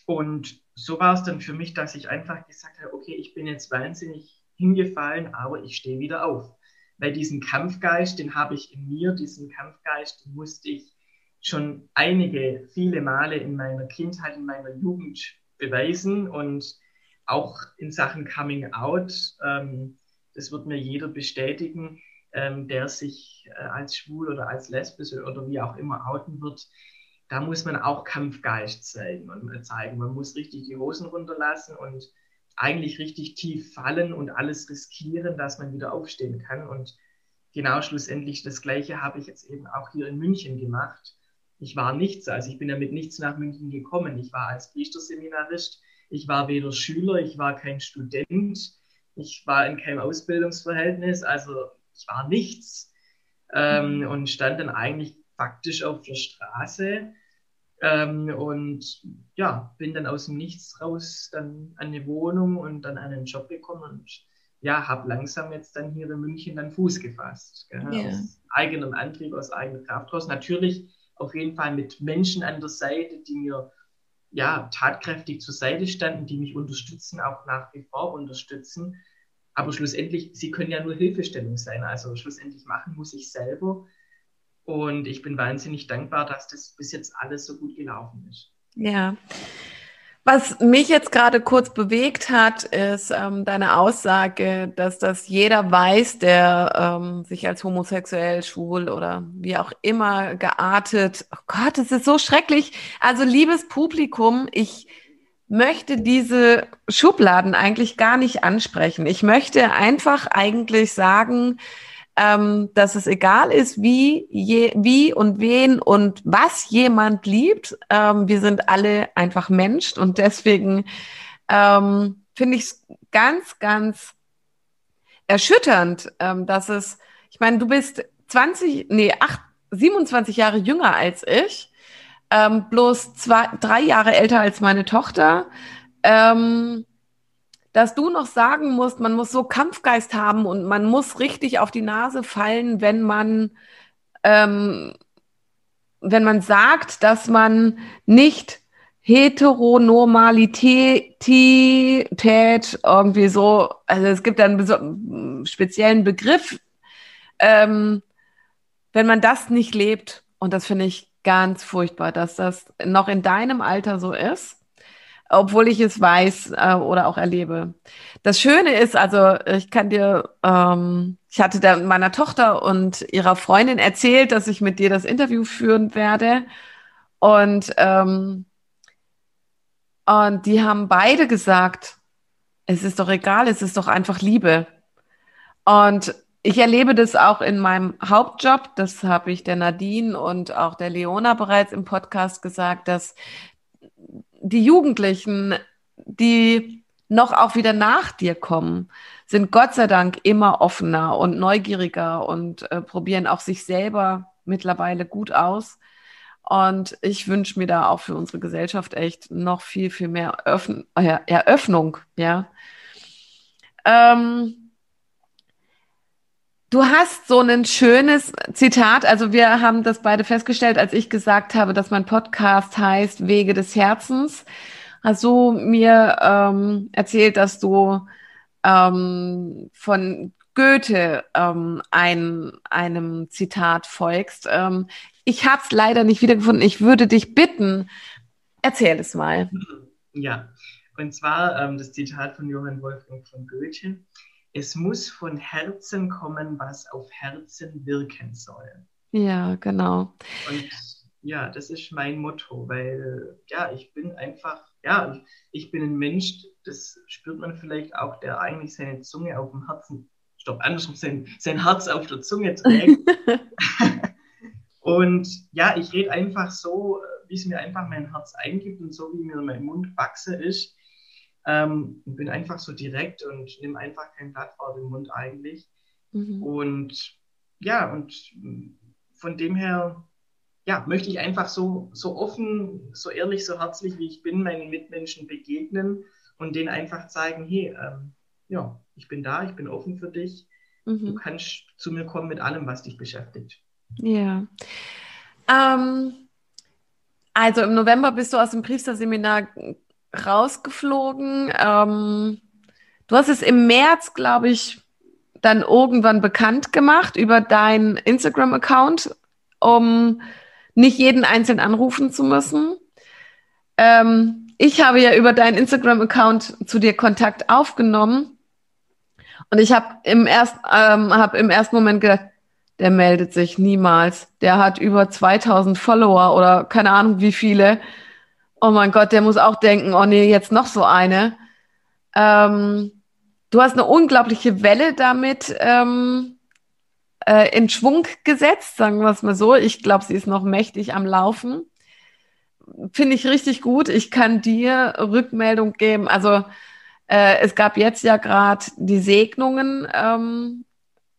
Und so war es dann für mich, dass ich einfach gesagt habe, okay, ich bin jetzt wahnsinnig hingefallen, aber ich stehe wieder auf. Weil diesen Kampfgeist, den habe ich in mir, diesen Kampfgeist musste ich schon einige, viele Male in meiner Kindheit, in meiner Jugend beweisen und auch in Sachen Coming Out, ähm, das wird mir jeder bestätigen, ähm, der sich äh, als schwul oder als lesbisch oder wie auch immer outen wird. Da muss man auch Kampfgeist zeigen und äh, zeigen. Man muss richtig die Hosen runterlassen und eigentlich richtig tief fallen und alles riskieren, dass man wieder aufstehen kann. Und genau schlussendlich das Gleiche habe ich jetzt eben auch hier in München gemacht. Ich war nichts, also ich bin ja mit nichts nach München gekommen. Ich war als Priesterseminarist ich war weder Schüler, ich war kein Student, ich war in keinem Ausbildungsverhältnis, also ich war nichts ähm, mhm. und stand dann eigentlich faktisch auf der Straße ähm, und ja, bin dann aus dem Nichts raus dann an eine Wohnung und dann an einen Job gekommen und ja, habe langsam jetzt dann hier in München dann Fuß gefasst. Gell, yeah. Aus eigenem Antrieb, aus eigener Kraft raus. Natürlich auf jeden Fall mit Menschen an der Seite, die mir ja, tatkräftig zur Seite standen, die mich unterstützen, auch nach wie vor unterstützen. Aber schlussendlich, sie können ja nur Hilfestellung sein. Also schlussendlich machen muss ich selber. Und ich bin wahnsinnig dankbar, dass das bis jetzt alles so gut gelaufen ist. Ja. Was mich jetzt gerade kurz bewegt hat, ist ähm, deine Aussage, dass das jeder weiß, der ähm, sich als homosexuell, schwul oder wie auch immer geartet. Oh Gott, es ist so schrecklich. Also liebes Publikum, ich möchte diese Schubladen eigentlich gar nicht ansprechen. Ich möchte einfach eigentlich sagen, ähm, dass es egal ist, wie, je, wie und wen und was jemand liebt. Ähm, wir sind alle einfach Mensch und deswegen ähm, finde ich es ganz, ganz erschütternd, ähm, dass es, ich meine, du bist 20, nee, 8, 27 Jahre jünger als ich, ähm, bloß zwei, drei Jahre älter als meine Tochter. Ähm, dass du noch sagen musst, man muss so Kampfgeist haben und man muss richtig auf die Nase fallen, wenn man, ähm, wenn man sagt, dass man nicht Heteronormalität irgendwie so, also es gibt einen speziellen Begriff, ähm, wenn man das nicht lebt, und das finde ich ganz furchtbar, dass das noch in deinem Alter so ist obwohl ich es weiß äh, oder auch erlebe. Das Schöne ist, also ich kann dir, ähm, ich hatte da meiner Tochter und ihrer Freundin erzählt, dass ich mit dir das Interview führen werde. Und, ähm, und die haben beide gesagt, es ist doch egal, es ist doch einfach Liebe. Und ich erlebe das auch in meinem Hauptjob, das habe ich der Nadine und auch der Leona bereits im Podcast gesagt, dass die Jugendlichen, die noch auch wieder nach dir kommen, sind Gott sei Dank immer offener und neugieriger und äh, probieren auch sich selber mittlerweile gut aus. Und ich wünsche mir da auch für unsere Gesellschaft echt noch viel, viel mehr Öffn äh, Eröffnung, ja. Ähm, Du hast so ein schönes Zitat, also wir haben das beide festgestellt, als ich gesagt habe, dass mein Podcast heißt Wege des Herzens. Hast du mir ähm, erzählt, dass du ähm, von Goethe ähm, ein, einem Zitat folgst. Ähm, ich habe es leider nicht wiedergefunden. Ich würde dich bitten, erzähl es mal. Ja, und zwar ähm, das Zitat von Johann Wolfgang von Goethe es muss von Herzen kommen, was auf Herzen wirken soll. Ja, genau. Und ja, das ist mein Motto, weil ja, ich bin einfach, ja, ich, bin ein Mensch, das spürt man vielleicht auch, der eigentlich seine Zunge auf dem Herzen, stopp, andersrum, sein, sein Herz auf der Zunge trägt. und ja, ich rede einfach so, wie es mir einfach mein Herz eingibt und so, wie mir mein Mund wachse ist. Ähm, bin einfach so direkt und nehme einfach kein Blatt vor den Mund eigentlich. Mhm. Und ja, und von dem her, ja, möchte ich einfach so, so offen, so ehrlich, so herzlich, wie ich bin, meinen Mitmenschen begegnen und denen einfach zeigen, hey, ähm, ja, ich bin da, ich bin offen für dich. Mhm. Du kannst zu mir kommen mit allem, was dich beschäftigt. Ja. Ähm, also im November bist du aus dem Priesterseminar rausgeflogen. Ähm, du hast es im März, glaube ich, dann irgendwann bekannt gemacht über deinen Instagram-Account, um nicht jeden einzeln anrufen zu müssen. Ähm, ich habe ja über deinen Instagram-Account zu dir Kontakt aufgenommen und ich habe im, erst, ähm, hab im ersten Moment gedacht, der meldet sich niemals. Der hat über 2000 Follower oder keine Ahnung wie viele. Oh mein Gott, der muss auch denken, oh nee, jetzt noch so eine. Ähm, du hast eine unglaubliche Welle damit ähm, äh, in Schwung gesetzt, sagen wir es mal so. Ich glaube, sie ist noch mächtig am Laufen. Finde ich richtig gut. Ich kann dir Rückmeldung geben. Also äh, es gab jetzt ja gerade die Segnungen ähm,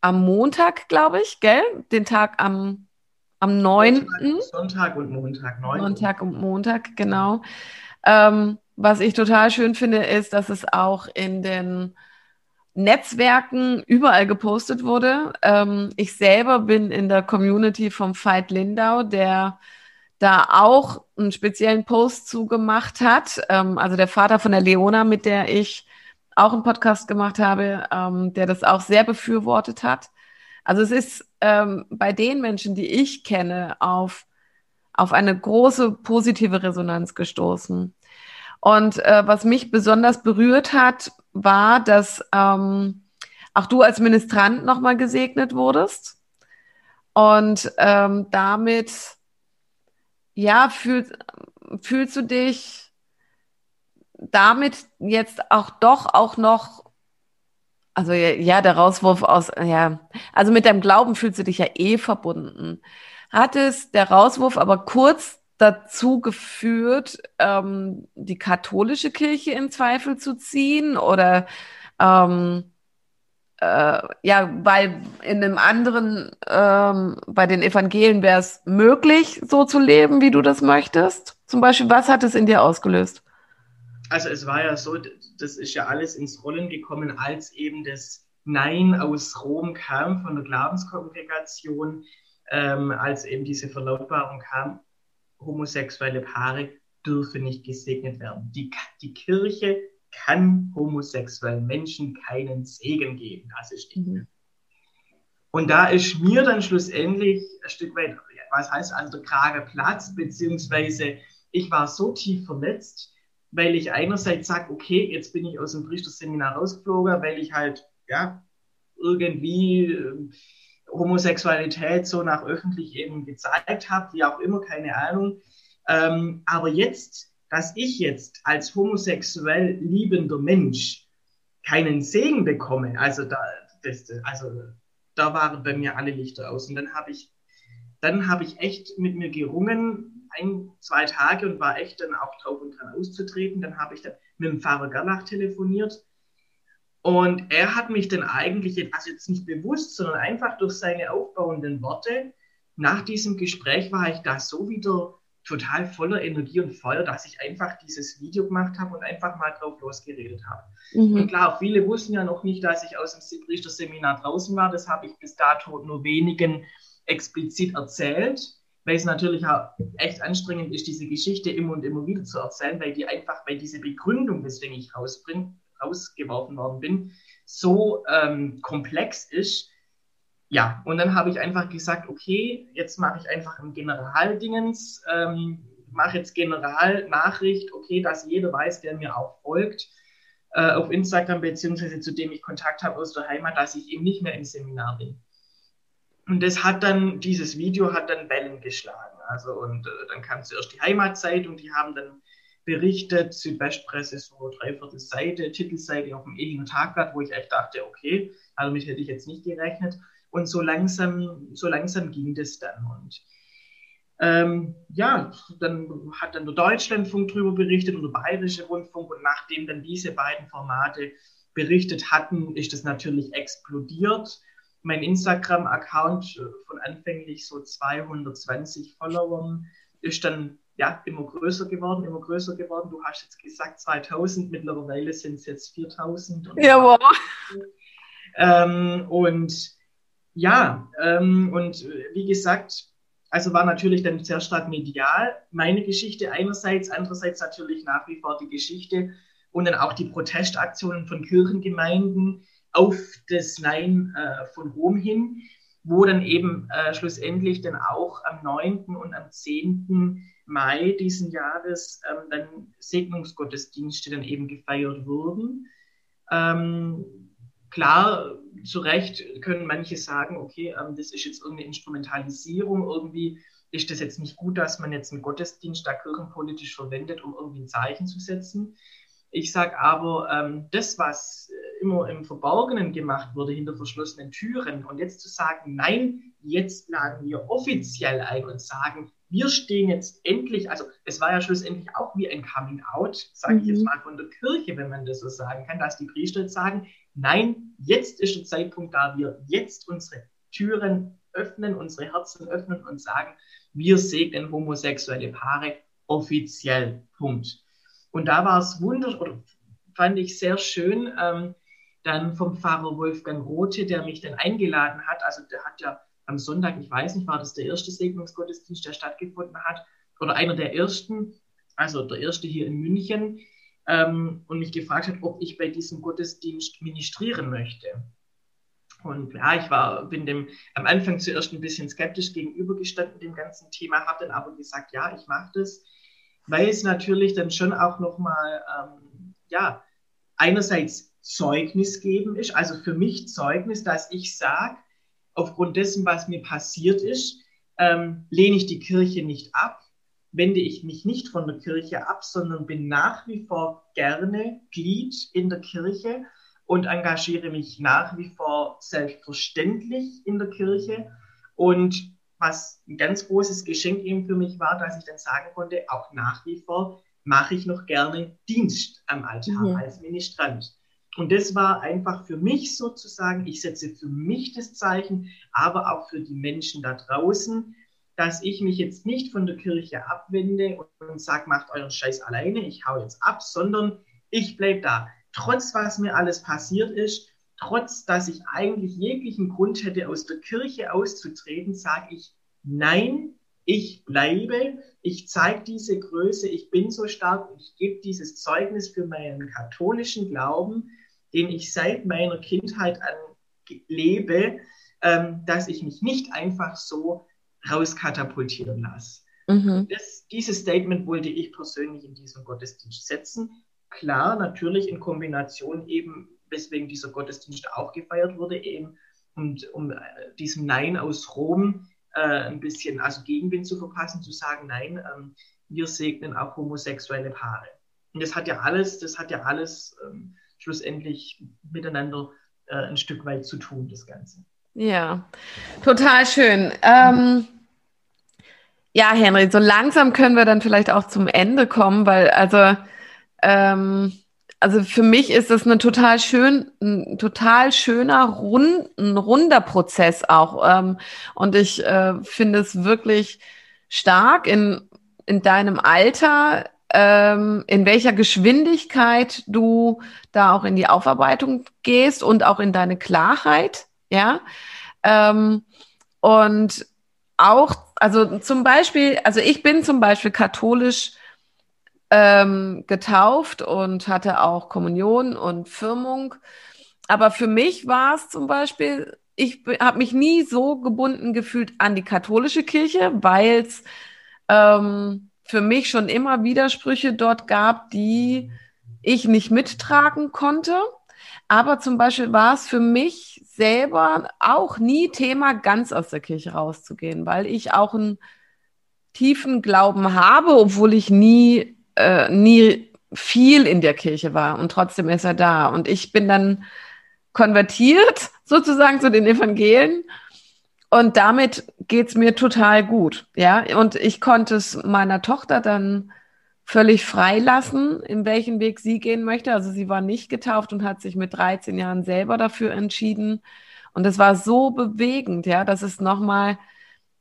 am Montag, glaube ich, gell? Den Tag am am 9. Sonntag und Montag. 9. Montag und Montag, genau. Ähm, was ich total schön finde, ist, dass es auch in den Netzwerken überall gepostet wurde. Ähm, ich selber bin in der Community vom Veit Lindau, der da auch einen speziellen Post zugemacht hat. Ähm, also der Vater von der Leona, mit der ich auch einen Podcast gemacht habe, ähm, der das auch sehr befürwortet hat. Also es ist ähm, bei den Menschen, die ich kenne, auf, auf eine große positive Resonanz gestoßen. Und äh, was mich besonders berührt hat, war, dass ähm, auch du als Ministrant nochmal gesegnet wurdest. Und ähm, damit, ja, fühl, fühlst du dich damit jetzt auch doch auch noch Also ja, der Rauswurf aus, ja, also mit deinem Glauben fühlst du dich ja eh verbunden. Hat es der Rauswurf aber kurz dazu geführt, ähm, die katholische Kirche in Zweifel zu ziehen oder ähm, äh, ja, weil in einem anderen, ähm, bei den Evangelien wäre es möglich, so zu leben, wie du das möchtest? Zum Beispiel, was hat es in dir ausgelöst? Also es war ja so, das ist ja alles ins Rollen gekommen, als eben das Nein aus Rom kam von der Glaubenskongregation, ähm, als eben diese Verlautbarung kam, homosexuelle Paare dürfen nicht gesegnet werden. Die, die Kirche kann homosexuellen Menschen keinen Segen geben. Das ist die. Mhm. Und da ist mir dann schlussendlich ein Stück weit, was heißt also der Krage Platz, beziehungsweise ich war so tief verletzt, weil ich einerseits sage, okay, jetzt bin ich aus dem Priesterseminar rausgeflogen, weil ich halt, ja, irgendwie äh, Homosexualität so nach öffentlich eben gezeigt habe, wie auch immer, keine Ahnung. Ähm, aber jetzt, dass ich jetzt als homosexuell liebender Mensch keinen Segen bekomme, also da, das, also da waren bei mir alle Lichter aus. Und dann habe ich, dann habe ich echt mit mir gerungen, ein, zwei Tage und war echt dann auch drauf und dran auszutreten. Dann habe ich dann mit dem Pfarrer Gerlach telefoniert und er hat mich dann eigentlich, also jetzt nicht bewusst, sondern einfach durch seine aufbauenden Worte, nach diesem Gespräch war ich da so wieder total voller Energie und Feuer, dass ich einfach dieses Video gemacht habe und einfach mal drauf losgeredet habe. Mhm. Und klar, viele wussten ja noch nicht, dass ich aus dem Priesterseminar draußen war. Das habe ich bis dato nur wenigen explizit erzählt weil es natürlich auch echt anstrengend ist, diese Geschichte immer und immer wieder zu erzählen, weil die einfach, weil diese Begründung, weswegen ich rausbring, rausgeworfen worden bin, so ähm, komplex ist. Ja, und dann habe ich einfach gesagt, okay, jetzt mache ich einfach ein Generaldingens, ähm, mache jetzt Generalnachricht, okay, dass jeder weiß, der mir auch folgt äh, auf Instagram, beziehungsweise zu dem ich Kontakt habe aus der Heimat, dass ich eben nicht mehr im Seminar bin. Und das hat dann, dieses Video hat dann Wellen geschlagen. Also, und äh, dann kam zuerst die Heimatzeitung, die haben dann berichtet, Südwestpresse so dreiviertel Seite, Titelseite auf dem Ehinger Tagblatt, wo ich echt dachte, okay, also damit hätte ich jetzt nicht gerechnet. Und so langsam, so langsam ging das dann. Und ähm, ja, dann hat dann der Deutschlandfunk darüber berichtet und der Bayerische Rundfunk. Und nachdem dann diese beiden Formate berichtet hatten, ist das natürlich explodiert mein Instagram-Account äh, von anfänglich so 220 Followern ist dann ja immer größer geworden, immer größer geworden. Du hast jetzt gesagt 2000, mittlerweile sind es jetzt 4000. Ja, wow. Ähm, und ja, ähm, und äh, wie gesagt, also war natürlich dann sehr stark medial meine Geschichte einerseits, andererseits natürlich nach wie vor die Geschichte und dann auch die Protestaktionen von Kirchengemeinden, auf das Nein äh, von Rom hin, wo dann eben äh, schlussendlich dann auch am 9. und am 10. Mai diesen Jahres ähm, dann Segnungsgottesdienste dann eben gefeiert wurden. Ähm, klar, zu Recht können manche sagen, okay, ähm, das ist jetzt irgendeine Instrumentalisierung, irgendwie ist das jetzt nicht gut, dass man jetzt einen Gottesdienst da kirchenpolitisch verwendet, um irgendwie ein Zeichen zu setzen. Ich sage aber, ähm, das, was äh, immer im Verborgenen gemacht wurde, hinter verschlossenen Türen, und jetzt zu sagen, nein, jetzt laden wir offiziell ein und sagen, wir stehen jetzt endlich, also es war ja schlussendlich auch wie ein Coming Out, sage mhm. ich jetzt mhm. mal von der Kirche, wenn man das so sagen kann, dass die Priester jetzt sagen, nein, jetzt ist der Zeitpunkt da, wir jetzt unsere Türen öffnen, unsere Herzen öffnen und sagen, wir segnen homosexuelle Paare offiziell. Punkt. Und da war es wunderschön, oder fand ich sehr schön, ähm, dann vom Pfarrer Wolfgang Rote, der mich dann eingeladen hat. Also der hat ja am Sonntag, ich weiß nicht, war das der erste Segnungsgottesdienst, der stattgefunden hat, oder einer der ersten, also der erste hier in München, ähm, und mich gefragt hat, ob ich bei diesem Gottesdienst ministrieren möchte. Und ja, ich war, bin dem am Anfang zuerst ein bisschen skeptisch gegenübergestanden dem ganzen Thema, habe dann aber gesagt, ja, ich mache das weil es natürlich dann schon auch nochmal, ähm, ja, einerseits Zeugnis geben ist, also für mich Zeugnis, dass ich sage, aufgrund dessen, was mir passiert ist, ähm, lehne ich die Kirche nicht ab, wende ich mich nicht von der Kirche ab, sondern bin nach wie vor gerne Glied in der Kirche und engagiere mich nach wie vor selbstverständlich in der Kirche. Und was ein ganz großes Geschenk eben für mich war, dass ich dann sagen konnte, auch nach wie vor mache ich noch gerne Dienst am Altar mhm. als Ministrant. Und das war einfach für mich sozusagen, ich setze für mich das Zeichen, aber auch für die Menschen da draußen, dass ich mich jetzt nicht von der Kirche abwende und, und sage, macht euren Scheiß alleine, ich hau jetzt ab, sondern ich bleibe da. Trotz was mir alles passiert ist, trotz dass ich eigentlich jeglichen Grund hätte, aus der Kirche auszutreten, sage ich, nein, ich bleibe, ich zeige diese Größe, ich bin so stark und ich gebe dieses Zeugnis für meinen katholischen Glauben, den ich seit meiner Kindheit an lebe, ähm, dass ich mich nicht einfach so rauskatapultieren lasse. Mhm. Das, dieses Statement wollte ich persönlich in diesem Gottesdienst setzen. Klar, natürlich in Kombination eben, weswegen dieser Gottesdienst auch gefeiert wurde, eben und um äh, diesem Nein aus Rom äh, ein bisschen also Gegenwind zu verpassen, zu sagen, nein, ähm, wir segnen auch homosexuelle Paare. Und das hat ja alles, das hat ja alles ähm, schlussendlich miteinander äh, ein Stück weit zu tun, das Ganze. Ja, total schön. Ähm, ja, Henry, so langsam können wir dann vielleicht auch zum Ende kommen, weil also ähm, also für mich ist es ein total schön, ein total schöner, rund, ein runder Prozess auch. Ähm, und ich äh, finde es wirklich stark in, in deinem Alter, ähm, in welcher Geschwindigkeit du da auch in die Aufarbeitung gehst und auch in deine Klarheit, ja. Ähm, und auch, also zum Beispiel, also ich bin zum Beispiel katholisch ähm, getauft und hatte auch Kommunion und Firmung. Aber für mich war es zum Beispiel, ich habe mich nie so gebunden gefühlt an die katholische Kirche, weil es ähm, für mich schon immer Widersprüche dort gab, die ich nicht mittragen konnte. Aber zum Beispiel war es für mich selber auch nie Thema, ganz aus der Kirche rauszugehen, weil ich auch einen tiefen Glauben habe, obwohl ich nie äh, nie viel in der Kirche war und trotzdem ist er da. Und ich bin dann konvertiert sozusagen zu den Evangelien und damit geht's mir total gut. Ja, und ich konnte es meiner Tochter dann völlig frei lassen, in welchen Weg sie gehen möchte. Also sie war nicht getauft und hat sich mit 13 Jahren selber dafür entschieden. Und es war so bewegend, ja, dass es nochmal,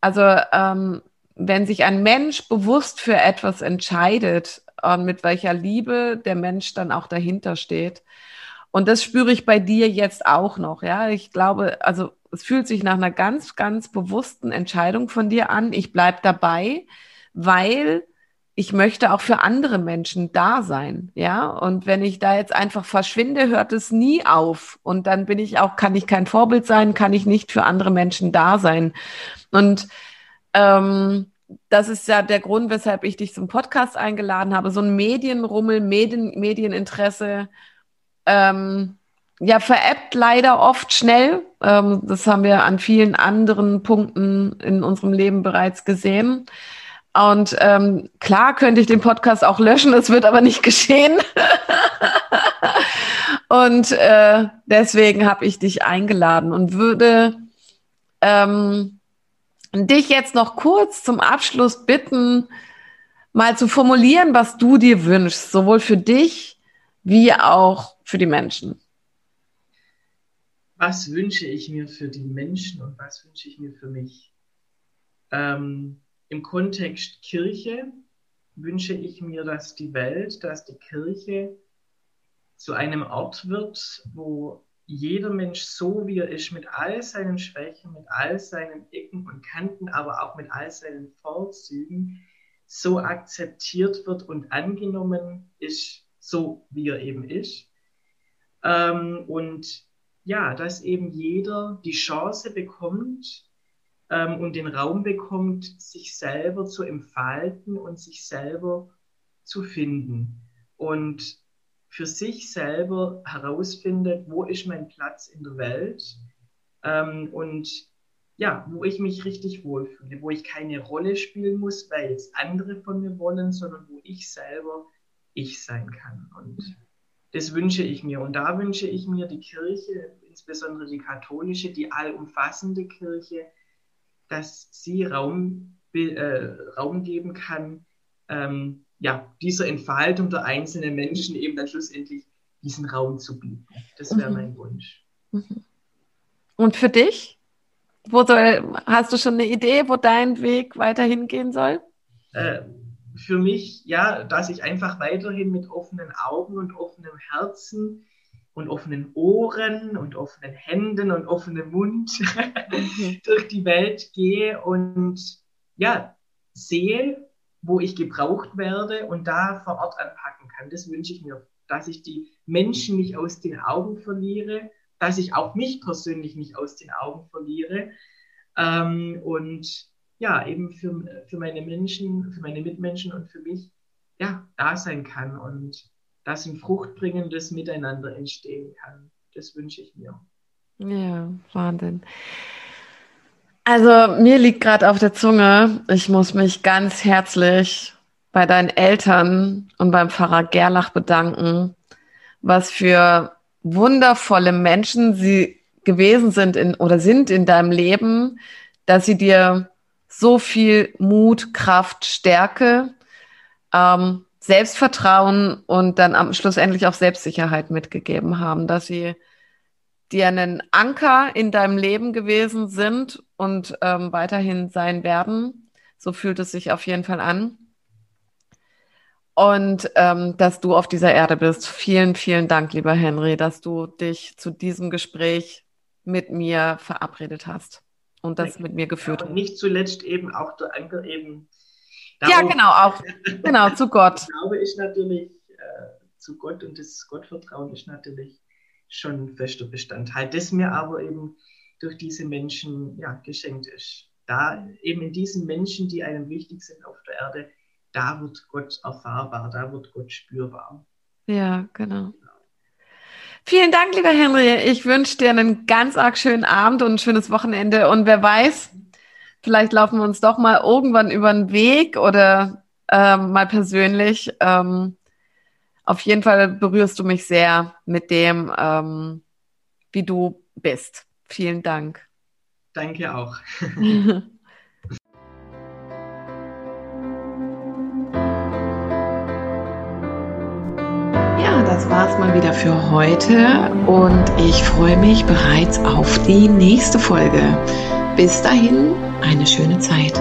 also ähm, wenn sich ein Mensch bewusst für etwas entscheidet, und mit welcher Liebe der Mensch dann auch dahinter steht. Und das spüre ich bei dir jetzt auch noch. Ja, ich glaube, also es fühlt sich nach einer ganz, ganz bewussten Entscheidung von dir an. Ich bleibe dabei, weil ich möchte auch für andere Menschen da sein, ja. Und wenn ich da jetzt einfach verschwinde, hört es nie auf. Und dann bin ich auch, kann ich kein Vorbild sein, kann ich nicht für andere Menschen da sein. Und ähm, das ist ja der Grund, weshalb ich dich zum Podcast eingeladen habe. So ein Medienrummel, Medien, Medieninteresse, ähm, ja, veräppt leider oft schnell. Ähm, das haben wir an vielen anderen Punkten in unserem Leben bereits gesehen. Und ähm, klar könnte ich den Podcast auch löschen, es wird aber nicht geschehen. und äh, deswegen habe ich dich eingeladen und würde ähm, dich jetzt noch kurz zum Abschluss bitten, mal zu formulieren, was du dir wünschst, sowohl für dich wie auch für die Menschen. Was wünsche ich mir für die Menschen und was wünsche ich mir für mich? Ähm, Im Kontext Kirche wünsche ich mir, dass die Welt, dass die Kirche zu einem Ort wird, wo jeder Mensch so, wie er ist, mit all seinen Schwächen, mit all seinen Ecken und Kanten, aber auch mit all seinen Vorzügen, so akzeptiert wird und angenommen ist, so wie er eben ist. Ähm, und ja, dass eben jeder die Chance bekommt ähm, und den Raum bekommt, sich selber zu entfalten und sich selber zu finden. Und für sich selber herausfindet, wo ist mein Platz in der Welt ähm, und ja, wo ich mich richtig wohlfühle, wo ich keine Rolle spielen muss, weil jetzt andere von mir wollen, sondern wo ich selber ich sein kann. Und das wünsche ich mir. Und da wünsche ich mir die Kirche, insbesondere die katholische, die allumfassende Kirche, dass sie Raum, äh, Raum geben kann, ähm, ja, dieser Entfaltung der einzelnen Menschen eben dann schlussendlich diesen Raum zu bieten. Das wäre mhm. mein Wunsch. Mhm. Und für dich? Wo soll, hast du schon eine Idee, wo dein Weg weiterhin gehen soll? Äh, für mich, ja, dass ich einfach weiterhin mit offenen Augen und offenem Herzen und offenen Ohren und offenen Händen und offenem Mund mhm. durch die Welt gehe und ja, sehe, wo ich gebraucht werde und da vor Ort anpacken kann. Das wünsche ich mir, dass ich die Menschen nicht aus den Augen verliere, dass ich auch mich persönlich nicht aus den Augen verliere ähm, und ja, eben für, für meine Menschen, für meine Mitmenschen und für mich, ja, da sein kann und dass ein fruchtbringendes Miteinander entstehen kann. Das wünsche ich mir. Ja, Wahnsinn. Also mir liegt gerade auf der Zunge, ich muss mich ganz herzlich bei deinen Eltern und beim Pfarrer Gerlach bedanken, was für wundervolle Menschen sie gewesen sind in, oder sind in deinem Leben, dass sie dir so viel Mut, Kraft, Stärke, ähm, Selbstvertrauen und dann am schlussendlich auch Selbstsicherheit mitgegeben haben, dass sie dir einen Anker in deinem Leben gewesen sind und ähm, weiterhin sein werden. So fühlt es sich auf jeden Fall an. Und ähm, dass du auf dieser Erde bist. Vielen, vielen Dank, lieber Henry, dass du dich zu diesem Gespräch mit mir verabredet hast und das mit mir geführt. Und nicht zuletzt eben auch der Anker eben. Ja, genau, auch genau zu Gott. glaube ich natürlich äh, zu Gott und das Gottvertrauen ist natürlich schon fester Bestandteil, das mir aber eben durch diese Menschen ja, geschenkt ist. Da eben in diesen Menschen, die einem wichtig sind auf der Erde, da wird Gott erfahrbar, da wird Gott spürbar. Ja, genau. Vielen Dank, lieber Henry. Ich wünsche dir einen ganz arg schönen Abend und ein schönes Wochenende. Und wer weiß, vielleicht laufen wir uns doch mal irgendwann über den Weg oder ähm, mal persönlich. Ähm, auf jeden Fall berührst du mich sehr mit dem, ähm, wie du bist. Vielen Dank. Danke auch. das war's mal wieder für heute und ich freue mich bereits auf die nächste Folge. Bis dahin, eine schöne Zeit.